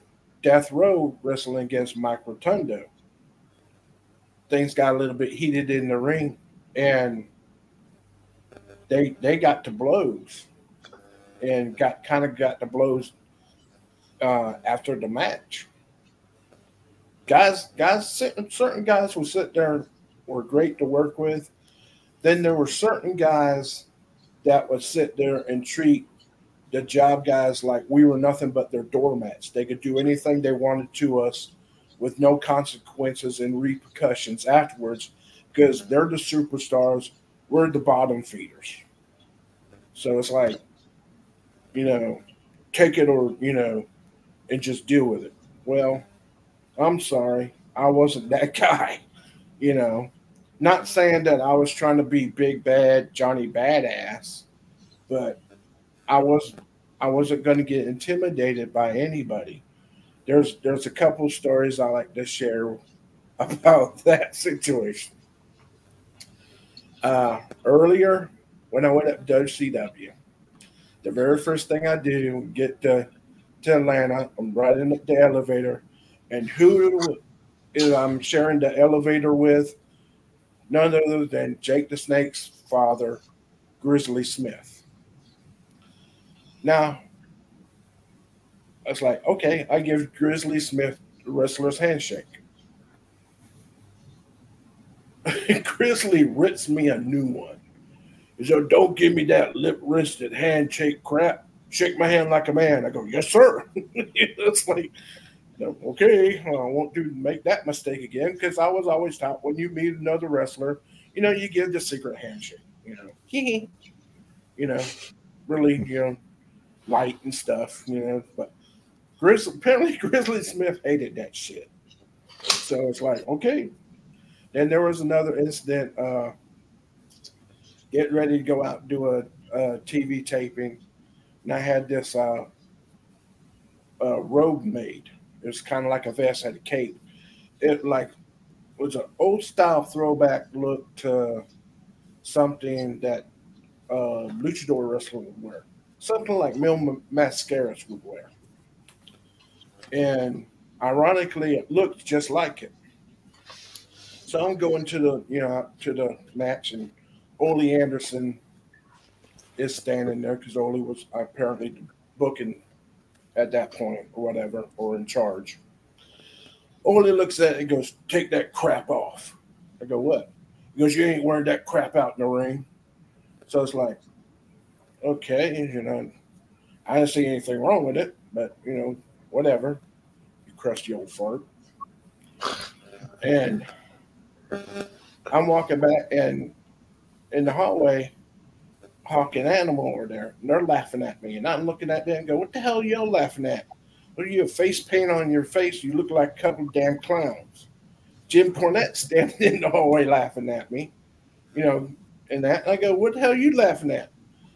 Death Row wrestling against Mike Rotundo. Things got a little bit heated in the ring, and they they got to blows, and got kind of got the blows uh, after the match. Guys, guys, certain guys who sit there were great to work with. Then there were certain guys that would sit there and treat the job guys like we were nothing but their doormats. They could do anything they wanted to us with no consequences and repercussions afterwards because they're the superstars. We're the bottom feeders. So it's like you know, take it or, you know, and just deal with it. Well, I'm sorry. I wasn't that guy, you know. Not saying that I was trying to be big bad Johnny Badass, but I was I wasn't going to get intimidated by anybody. There's there's a couple stories I like to share about that situation. Uh, earlier, when I went up to WCW, the very first thing I do get to, to Atlanta, I'm riding up the elevator, and who I'm sharing the elevator with? None other than Jake the Snake's father, Grizzly Smith. Now, I was like, okay, I give Grizzly Smith the wrestler's handshake. Grizzly rips me a new one. He said, Don't give me that lip wristed handshake crap. Shake my hand like a man. I go, Yes, sir. it's like, okay, I won't do make that mistake again because I was always taught when you meet another wrestler, you know, you give the secret handshake, you know, you know, really, you know, light and stuff, you know. But Grizzly, apparently Grizzly Smith hated that shit. So it's like, okay. Then there was another incident, uh, getting ready to go out and do a, a TV taping. And I had this uh, robe made. It was kind of like a vest, had a cape. It like was an old style throwback look to something that uh, luchador wrestler would wear, something like Mil Mascaras would wear. And ironically, it looked just like it. So I'm going to the you know to the match, and Ole Anderson is standing there because Ole was apparently booking at that point or whatever, or in charge. Ole looks at it and goes, Take that crap off. I go, What? He goes, You ain't wearing that crap out in the ring. So it's like, Okay, you know, I didn't see anything wrong with it, but, you know, whatever. You crusty old fart. And I'm walking back, and in the hallway, Hawk and Animal are there, and they're laughing at me. And I'm looking at them and go, What the hell are y'all laughing at? What are you, face paint on your face? You look like a couple damn clowns. Jim Cornette standing in the hallway laughing at me, you know, and that. And I go, What the hell are you laughing at?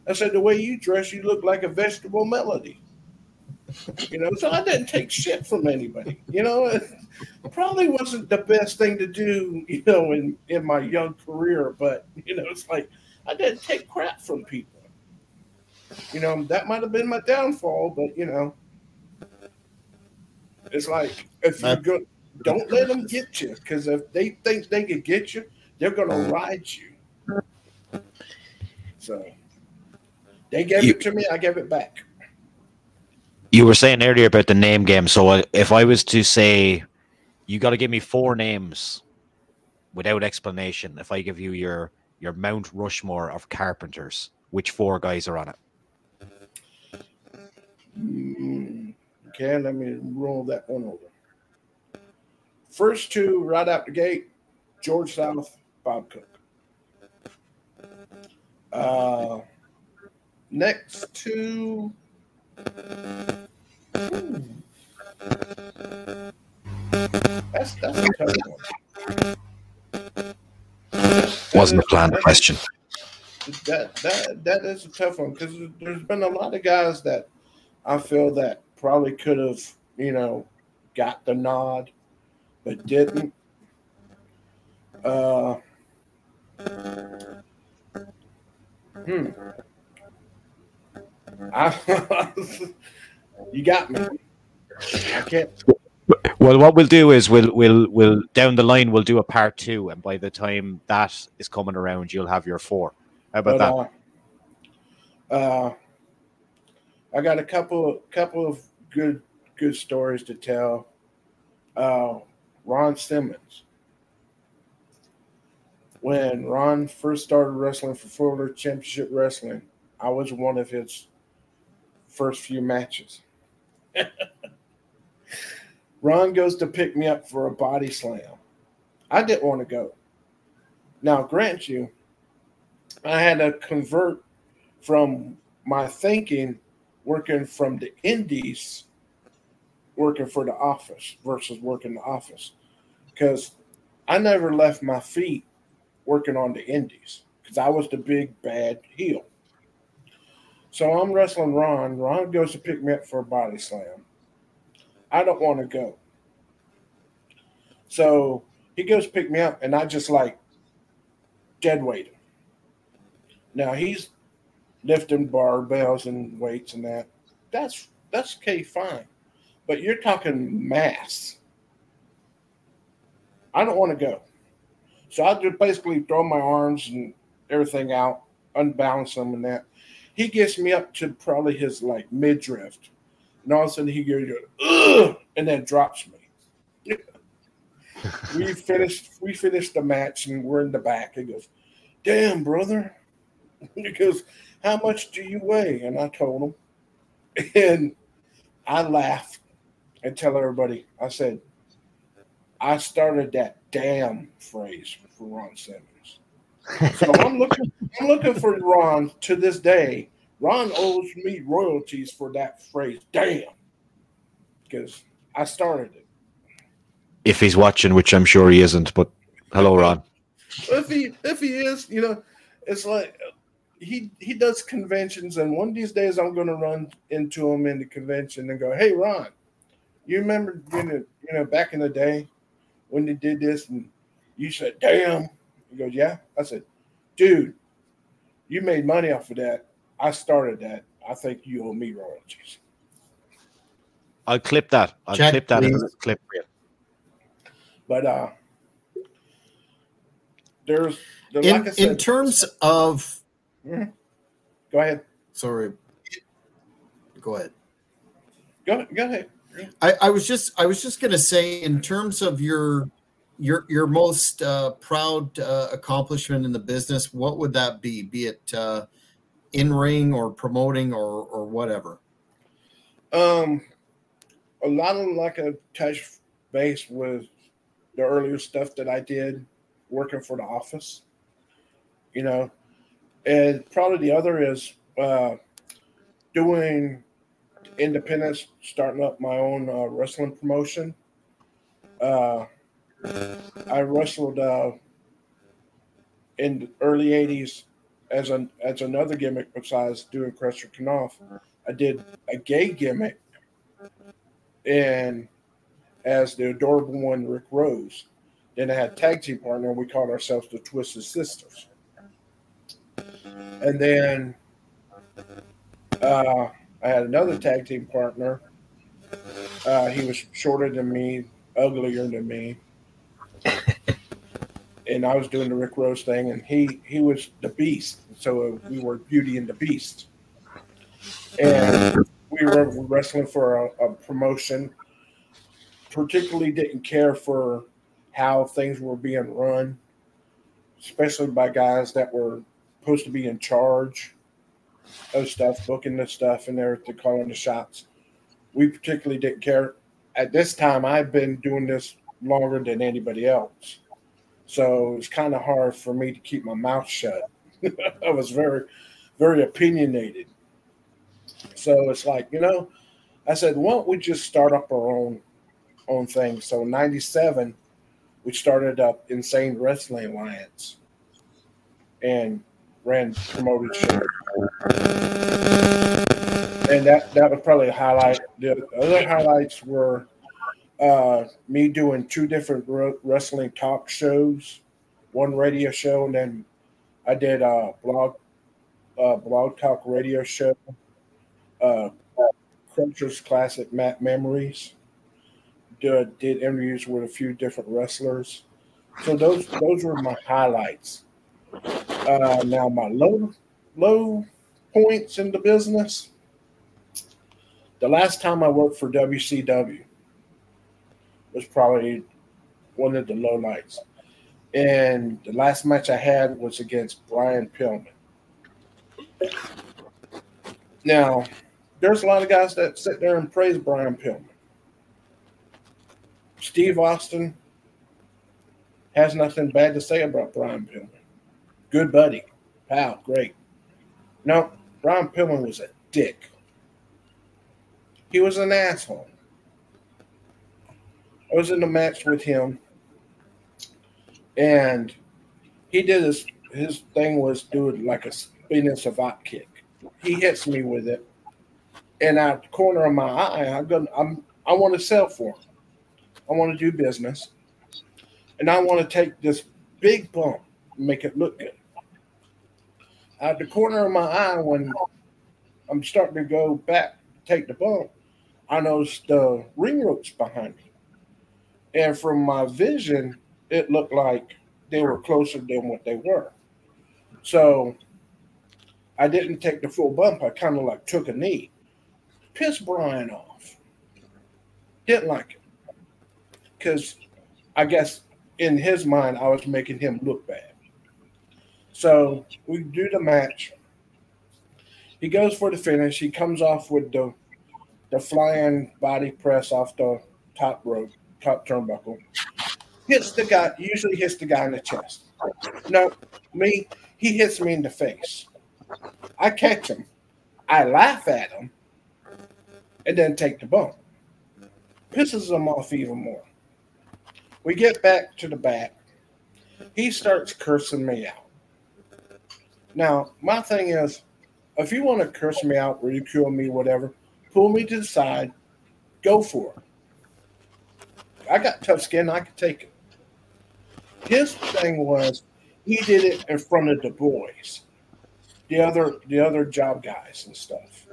I said, The way you dress, you look like a vegetable melody. You know, so I didn't take shit from anybody. You know, it probably wasn't the best thing to do, you know, in, in my young career, but, you know, it's like, I didn't take crap from people. You know, that might have been my downfall, but you know, it's like if you go, don't let them get you because if they think they can get you, they're gonna mm. ride you. So they gave you, it to me, I gave it back. You were saying earlier about the name game. So if I was to say, you got to give me four names without explanation. If I give you your your Mount Rushmore of carpenters. Which four guys are on it? Mm, okay, let me roll that one over. First two right out the gate George South, Bob Cook. Uh, next two. That's, that's a tough one wasn't a planned question. That that that is a tough one because there's been a lot of guys that I feel that probably could have you know got the nod, but didn't. Uh, hmm. I, you got me. I can't. Well, what we'll do is we'll we'll we'll down the line we'll do a part two, and by the time that is coming around, you'll have your four. How about but, that? Uh, uh, I got a couple couple of good good stories to tell. Uh, Ron Simmons. When Ron first started wrestling for Florida Championship Wrestling, I was one of his first few matches. Ron goes to pick me up for a body slam. I didn't want to go. Now, grant you, I had to convert from my thinking working from the indies working for the office versus working the office because I never left my feet working on the indies because I was the big bad heel. So I'm wrestling Ron. Ron goes to pick me up for a body slam. I don't want to go. So he goes to pick me up, and I just like dead weight him. Now he's lifting barbells and weights and that. That's that's okay, fine. But you're talking mass. I don't want to go. So I just basically throw my arms and everything out, unbalance them and that. He gets me up to probably his like midriff. And all of a sudden he goes, Ugh! and then drops me. we finished we finished the match and we're in the back. He goes, Damn, brother. He goes, How much do you weigh? And I told him. And I laughed and tell everybody, I said, I started that damn phrase for Ron Simmons. So I'm looking I'm looking for Ron to this day. Ron owes me royalties for that phrase, damn. Because I started it. If he's watching, which I'm sure he isn't, but hello, Ron. if he if he is, you know, it's like he he does conventions, and one of these days I'm going to run into him in the convention and go, "Hey, Ron, you remember when it, you know back in the day when they did this and you said, damn. He goes, yeah. I said, dude, you made money off of that. I started that. I think you owe me royalties. I'll clip that. I'll Check, clip that in please. the clip for you. But uh there's the, In, like said, in terms of, Mhm. go ahead. sorry, go ahead. Go go ahead. I, I was just I was just gonna say in terms of your your your most uh, proud uh, accomplishment in the business, what would that be? Be it uh, in ring or promoting or or whatever. Um, a lot of like a touch base with the earlier stuff that I did working for the office, you know, and probably the other is uh, doing independence, starting up my own uh, wrestling promotion. Uh, I wrestled uh, in the early '80s as an as another gimmick besides doing Krusher Knopf. I did a gay gimmick and as the adorable one Rick Rose. Then I had tag team partner we called ourselves the Twisted Sisters. And then uh, I had another tag team partner. Uh, he was shorter than me, uglier than me. And I was doing the Rick Rose thing, and he he was the Beast. So uh, we were Beauty and the Beast and we were wrestling for a, a promotion. Particularly didn't care for how things were being run, especially by guys that were supposed to be in charge of stuff, booking the stuff, and they're to calling the shots. We particularly didn't care. At this time, I've been doing this longer than anybody else, so it's kind of hard for me to keep my mouth shut. I was very, very opinionated. So it's like, you know, I said, why don't we just start up our own own thing? So in '97, we started up Insane Wrestling Alliance and ran promoted shows. And that that was probably a highlight. The other highlights were uh, me doing two different wrestling talk shows, one radio show, and then I did a blog uh, blog talk radio show uh, Krusher's Classic Map Memories. Did, did interviews with a few different wrestlers. So those those were my highlights. Uh, now my low low points in the business. The last time I worked for WCW was probably one of the low lights. And the last match I had was against Brian Pillman. Now, there's a lot of guys that sit there and praise Brian Pillman. Steve Austin has nothing bad to say about Brian Pillman. Good buddy, pal, great. No, Brian Pillman was a dick. He was an asshole. I was in a match with him, and he did his his thing was do it like a spinning savate kick. He hits me with it, and out the corner of my eye, I'm gonna I'm I want to sell for him. I want to do business, and I want to take this big bump, and make it look good. Out the corner of my eye, when I'm starting to go back, take the bump, I noticed the ring ropes behind me. And from my vision, it looked like they were closer than what they were. So I didn't take the full bump. I kind of like took a knee. Pissed Brian off. Didn't like it. Because I guess in his mind, I was making him look bad. So we do the match. He goes for the finish. He comes off with the the flying body press off the top rope, top turnbuckle. Hits the guy, usually hits the guy in the chest. No, me, he hits me in the face. I catch him. I laugh at him and then take the bump. Pisses him off even more. We get back to the back. He starts cursing me out. Now, my thing is, if you want to curse me out, ridicule me, whatever, pull me to the side, go for it. I got tough skin, I could take it. His thing was he did it in front of the boys, the other the other job guys and stuff.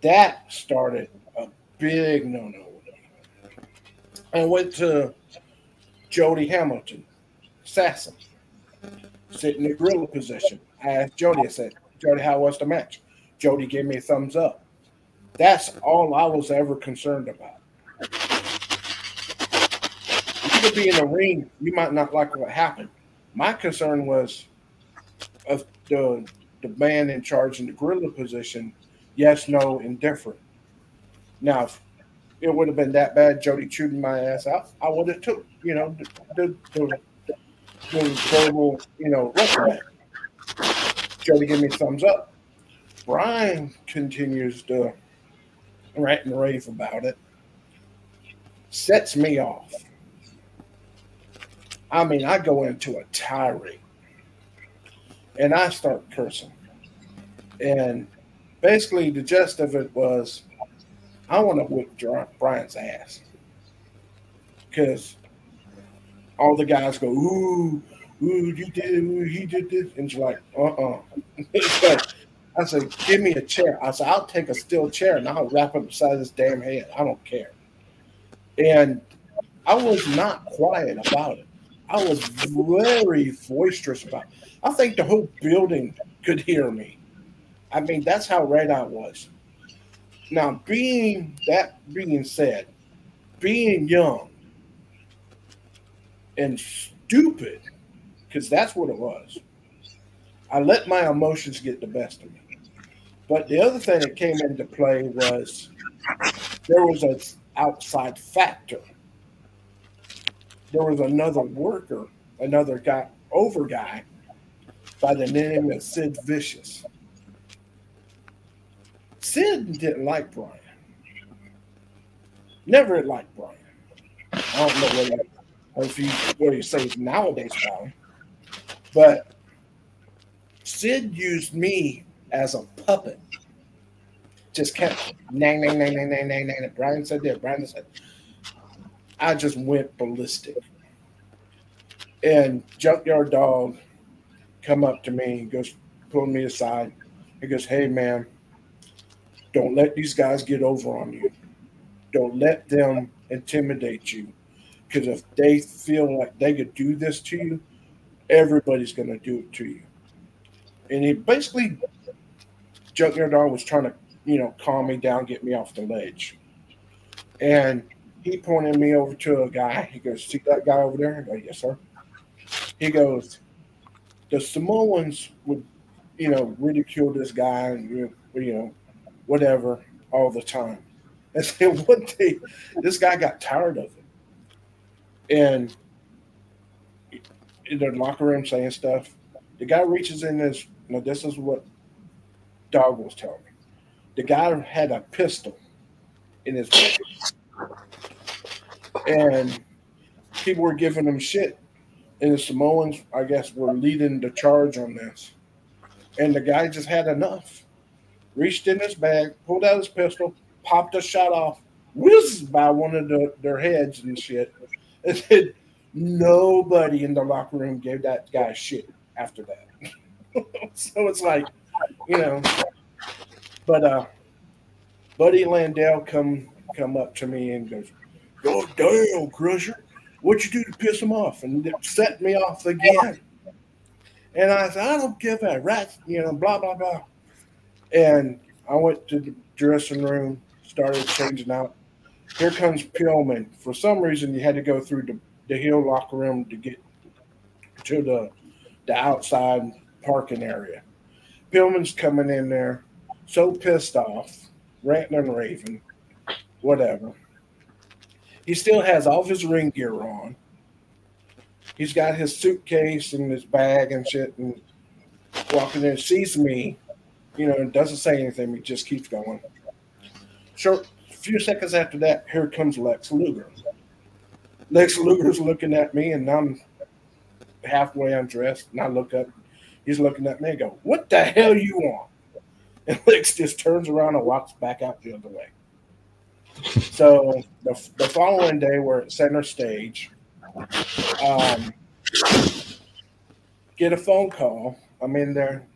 That started a big no no. I went to Jody Hamilton, assassin, sitting in the gorilla position. I asked Jody, I said, Jody, how was the match? Jody gave me a thumbs up. That's all I was ever concerned about. Be in the ring, you might not like what happened. My concern was of the the man in charge in the gorilla position, yes, no, indifferent. Now, if it would have been that bad, Jody chewing my ass out, I would have took, you know, the, the, the, the verbal, you know, reprimand. Jody give me thumbs up. Brian continues to rant and rave about it. Sets me off. I mean, I go into a tirade and I start cursing. And basically, the gist of it was I want to whip Brian's ass because all the guys go, ooh, ooh, you did, ooh, he did this. And it's like, uh uh-uh. uh I said, give me a chair. I said, I'll take a steel chair and I'll wrap it beside this damn head. I don't care. And I was not quiet about it. I was very boisterous about it. I think the whole building could hear me. I mean, that's how red I was. Now, being that being said, being young and stupid, because that's what it was, I let my emotions get the best of me. But the other thing that came into play was there was an outside factor. There was another worker, another guy, over guy, by the name of Sid Vicious. Sid didn't like Brian. Never liked Brian. I don't know what he, if he what he says nowadays him, but Sid used me as a puppet. Just kept nang nang nang nang nang nang nang. Brian said that. Brian said. I just went ballistic. And Junkyard Dog come up to me and goes, pull me aside. He goes, Hey man, don't let these guys get over on you. Don't let them intimidate you. Because if they feel like they could do this to you, everybody's going to do it to you. And he basically Junkyard Dog was trying to, you know, calm me down, get me off the ledge. And he pointed me over to a guy. He goes, See that guy over there? I go, Yes, sir. He goes, The Samoans would, you know, ridicule this guy and, you know, whatever all the time. And then one day, this guy got tired of it. And in the locker room saying stuff, the guy reaches in his, you know, this is what Dog was telling me. the guy had a pistol in his bag. And people were giving them shit. And the Samoans, I guess, were leading the charge on this. And the guy just had enough. Reached in his bag, pulled out his pistol, popped a shot off, whizzed by one of the, their heads and shit. And nobody in the locker room gave that guy shit after that. so it's like, you know, but uh Buddy Landel come come up to me and goes, "God damn, oh, Krusher, what'd you do to piss him off?" And it set me off again. And I said, "I don't give a rat," you know, blah blah blah. And I went to the dressing room, started changing out. Here comes Pillman. For some reason, you had to go through the, the heel locker room to get to the the outside parking area. Pillman's coming in there, so pissed off, ranting and raving, whatever. He still has all of his ring gear on. He's got his suitcase and his bag and shit, and walking in, sees me, you know, and doesn't say anything. He just keeps going. Short, a few seconds after that, here comes Lex Luger. Lex Luger's looking at me, and I'm halfway undressed, and I look up. He's looking at me and go, "What the hell you want?" And Lex just turns around and walks back out the other way. So the, the following day, we're at center stage. Um, get a phone call. I'm in there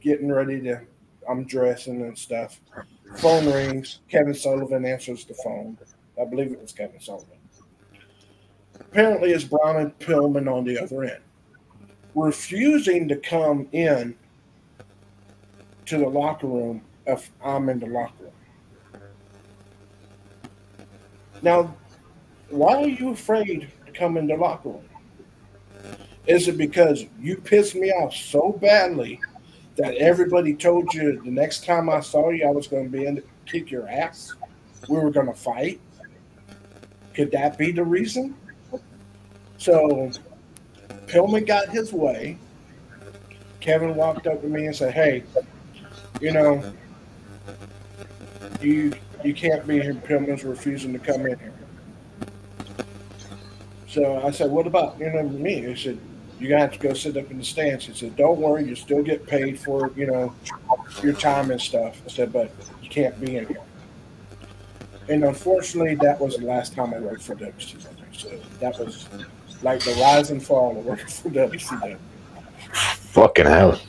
getting ready to, I'm dressing and stuff. Phone rings. Kevin Sullivan answers the phone. I believe it was Kevin Sullivan. Apparently, it's Brian Pillman on the other end, refusing to come in to the locker room if I'm in the locker room. Now, why are you afraid to come in the locker room? Is it because you pissed me off so badly that everybody told you the next time I saw you, I was going to be in to kick your ass? We were going to fight? Could that be the reason? So, Pillman got his way. Kevin walked up to me and said, Hey, you know, you you can't be here. Pillman's refusing to come in here. So I said, what about you know me? He said, you got to have to go sit up in the stands. He said, don't worry, you still get paid for you know your time and stuff. I said, but you can't be in here. And unfortunately, that was the last time I worked for WCW. So that was like the rise and fall of working for WCW. Fucking hell.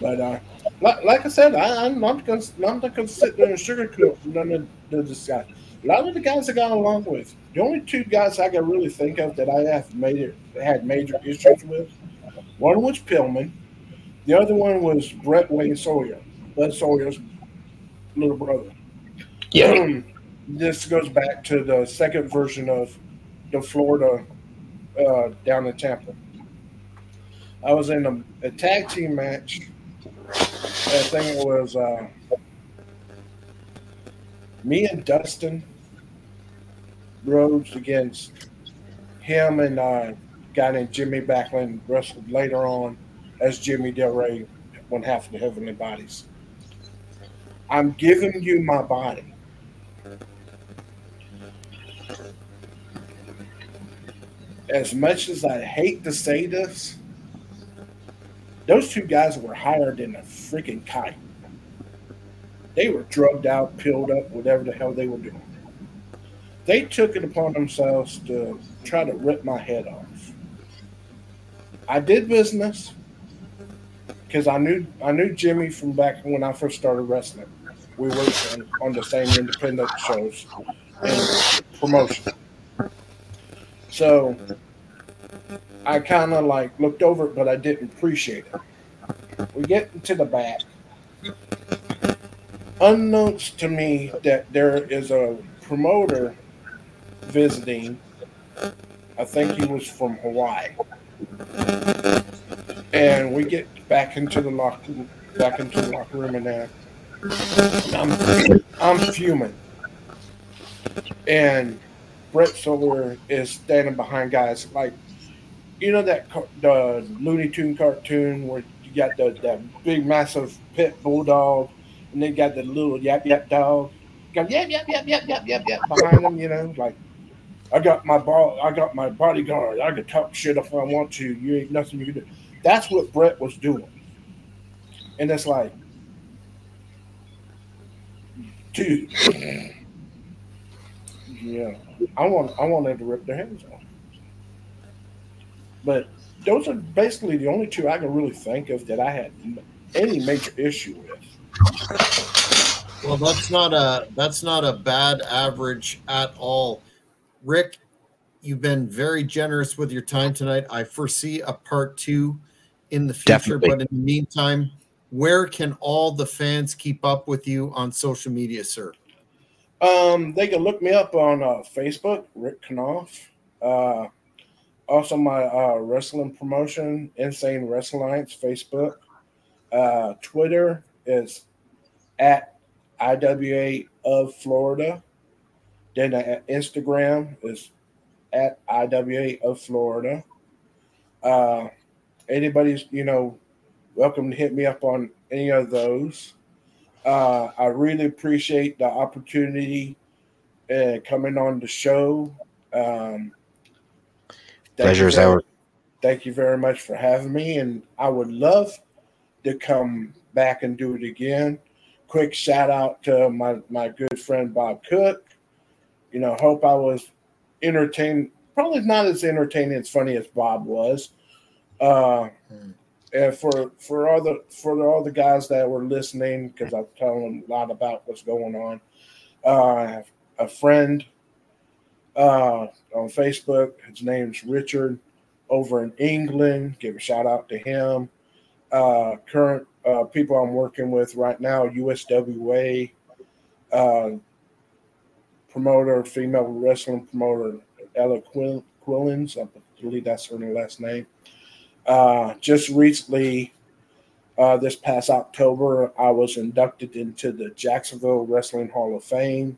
But uh, like, like I said, I, am not gonna I'm not gonna sit there and sugarcoat none of the, this guy. A lot of the guys I got along with, the only two guys I can really think of that I have made it had major issues with, one was Pillman, the other one was Brett Wayne Sawyer, Buzz Sawyer's little brother. Yeah. this goes back to the second version of the Florida uh, down in Tampa. I was in a, a tag team match Think it was uh, me and Dustin Rhodes against him and uh, guy named Jimmy Backlund wrestled later on as Jimmy Del Ray one half of the Heavenly Bodies. I'm giving you my body. As much as I hate to say this, those two guys were higher than a freaking kite. They were drugged out, pilled up, whatever the hell they were doing. They took it upon themselves to try to rip my head off. I did business because I knew I knew Jimmy from back when I first started wrestling. We worked on, on the same independent shows and promotion. So I kind of like looked over it, but I didn't appreciate it. We get into the back. Unknowns to me that there is a promoter visiting. I think he was from Hawaii. And we get back into the locker back into the locker room and. I'm I'm fuming. And Brett Sawyer is standing behind guys like you know that the Looney Tune cartoon where you got the that big massive pit bulldog, and they got the little yap yap dog, go yap yap yap yap yap yap yap behind them. You know, like I got my ball, I got my bodyguard. I can talk shit if I want to. You ain't nothing you can do. That's what Brett was doing, and it's like, dude, yeah, I want I wanted to rip their hands off, but those are basically the only two I can really think of that I had any major issue with. Well, that's not a that's not a bad average at all. Rick, you've been very generous with your time tonight. I foresee a part two in the future, Definitely. but in the meantime, where can all the fans keep up with you on social media, sir? Um, they can look me up on uh, Facebook, Rick Knopf. Uh, also, my uh, wrestling promotion, Insane Wrestling Alliance, Facebook. Uh, Twitter is at IWA of Florida. Then uh, Instagram is at IWA of Florida. Uh, anybody's, you know, welcome to hit me up on any of those. Uh, I really appreciate the opportunity uh, coming on the show. Um, Pleasure's very- ours. Thank you very much for having me, and I would love to come back and do it again. Quick shout out to my my good friend Bob Cook. You know, hope I was entertained. Probably not as entertaining as funny as Bob was. Uh, and for for all the for all the guys that were listening, because I'm telling them a lot about what's going on. Uh, a friend uh, on Facebook. His name's Richard over in England. Give a shout out to him. Uh, current uh, people I'm working with right now, USWA uh, promoter, female wrestling promoter, Ella Quill- Quillins. I believe that's her last name. Uh, just recently, uh, this past October, I was inducted into the Jacksonville Wrestling Hall of Fame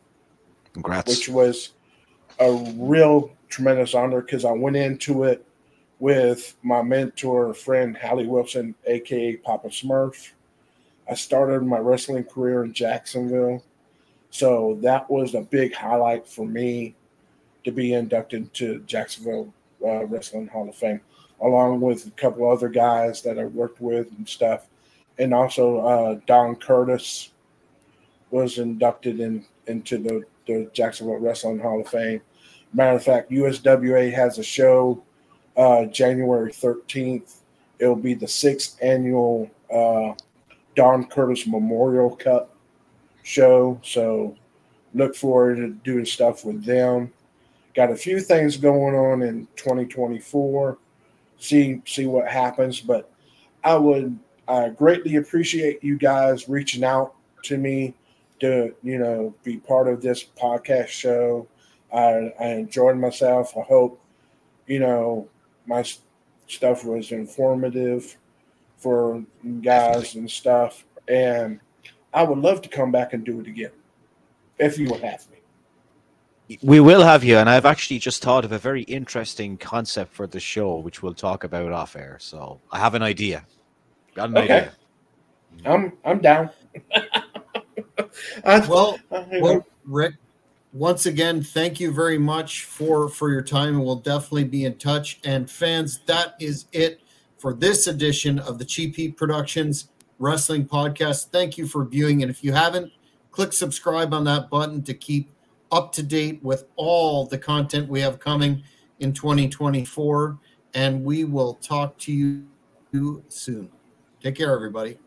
Congrats. which was a real tremendous honor because I went into it with my mentor friend Hallie Wilson, aka Papa Smurf. I started my wrestling career in Jacksonville, so that was a big highlight for me to be inducted to Jacksonville uh, Wrestling Hall of Fame, along with a couple other guys that I worked with and stuff, and also uh, Don Curtis was inducted in into the the Jacksonville Wrestling Hall of Fame. Matter of fact, USWA has a show uh, January 13th. It'll be the sixth annual uh, Don Curtis Memorial Cup show. So look forward to doing stuff with them. Got a few things going on in 2024. See see what happens, but I would I greatly appreciate you guys reaching out to me to you know be part of this podcast show. I, I enjoyed myself. I hope you know my s- stuff was informative for you guys and stuff. And I would love to come back and do it again if you would have me. We will have you, and I've actually just thought of a very interesting concept for the show, which we'll talk about off air. So I have an idea. Got an Okay. idea. I'm I'm down. I, Well, I- well, Rick, once again, thank you very much for for your time, and we'll definitely be in touch. And fans, that is it for this edition of the Cheap Heat Productions Wrestling Podcast. Thank you for viewing, and if you haven't, click subscribe on that button to keep up to date with all the content we have coming in 2024. And we will talk to you soon. Take care, everybody.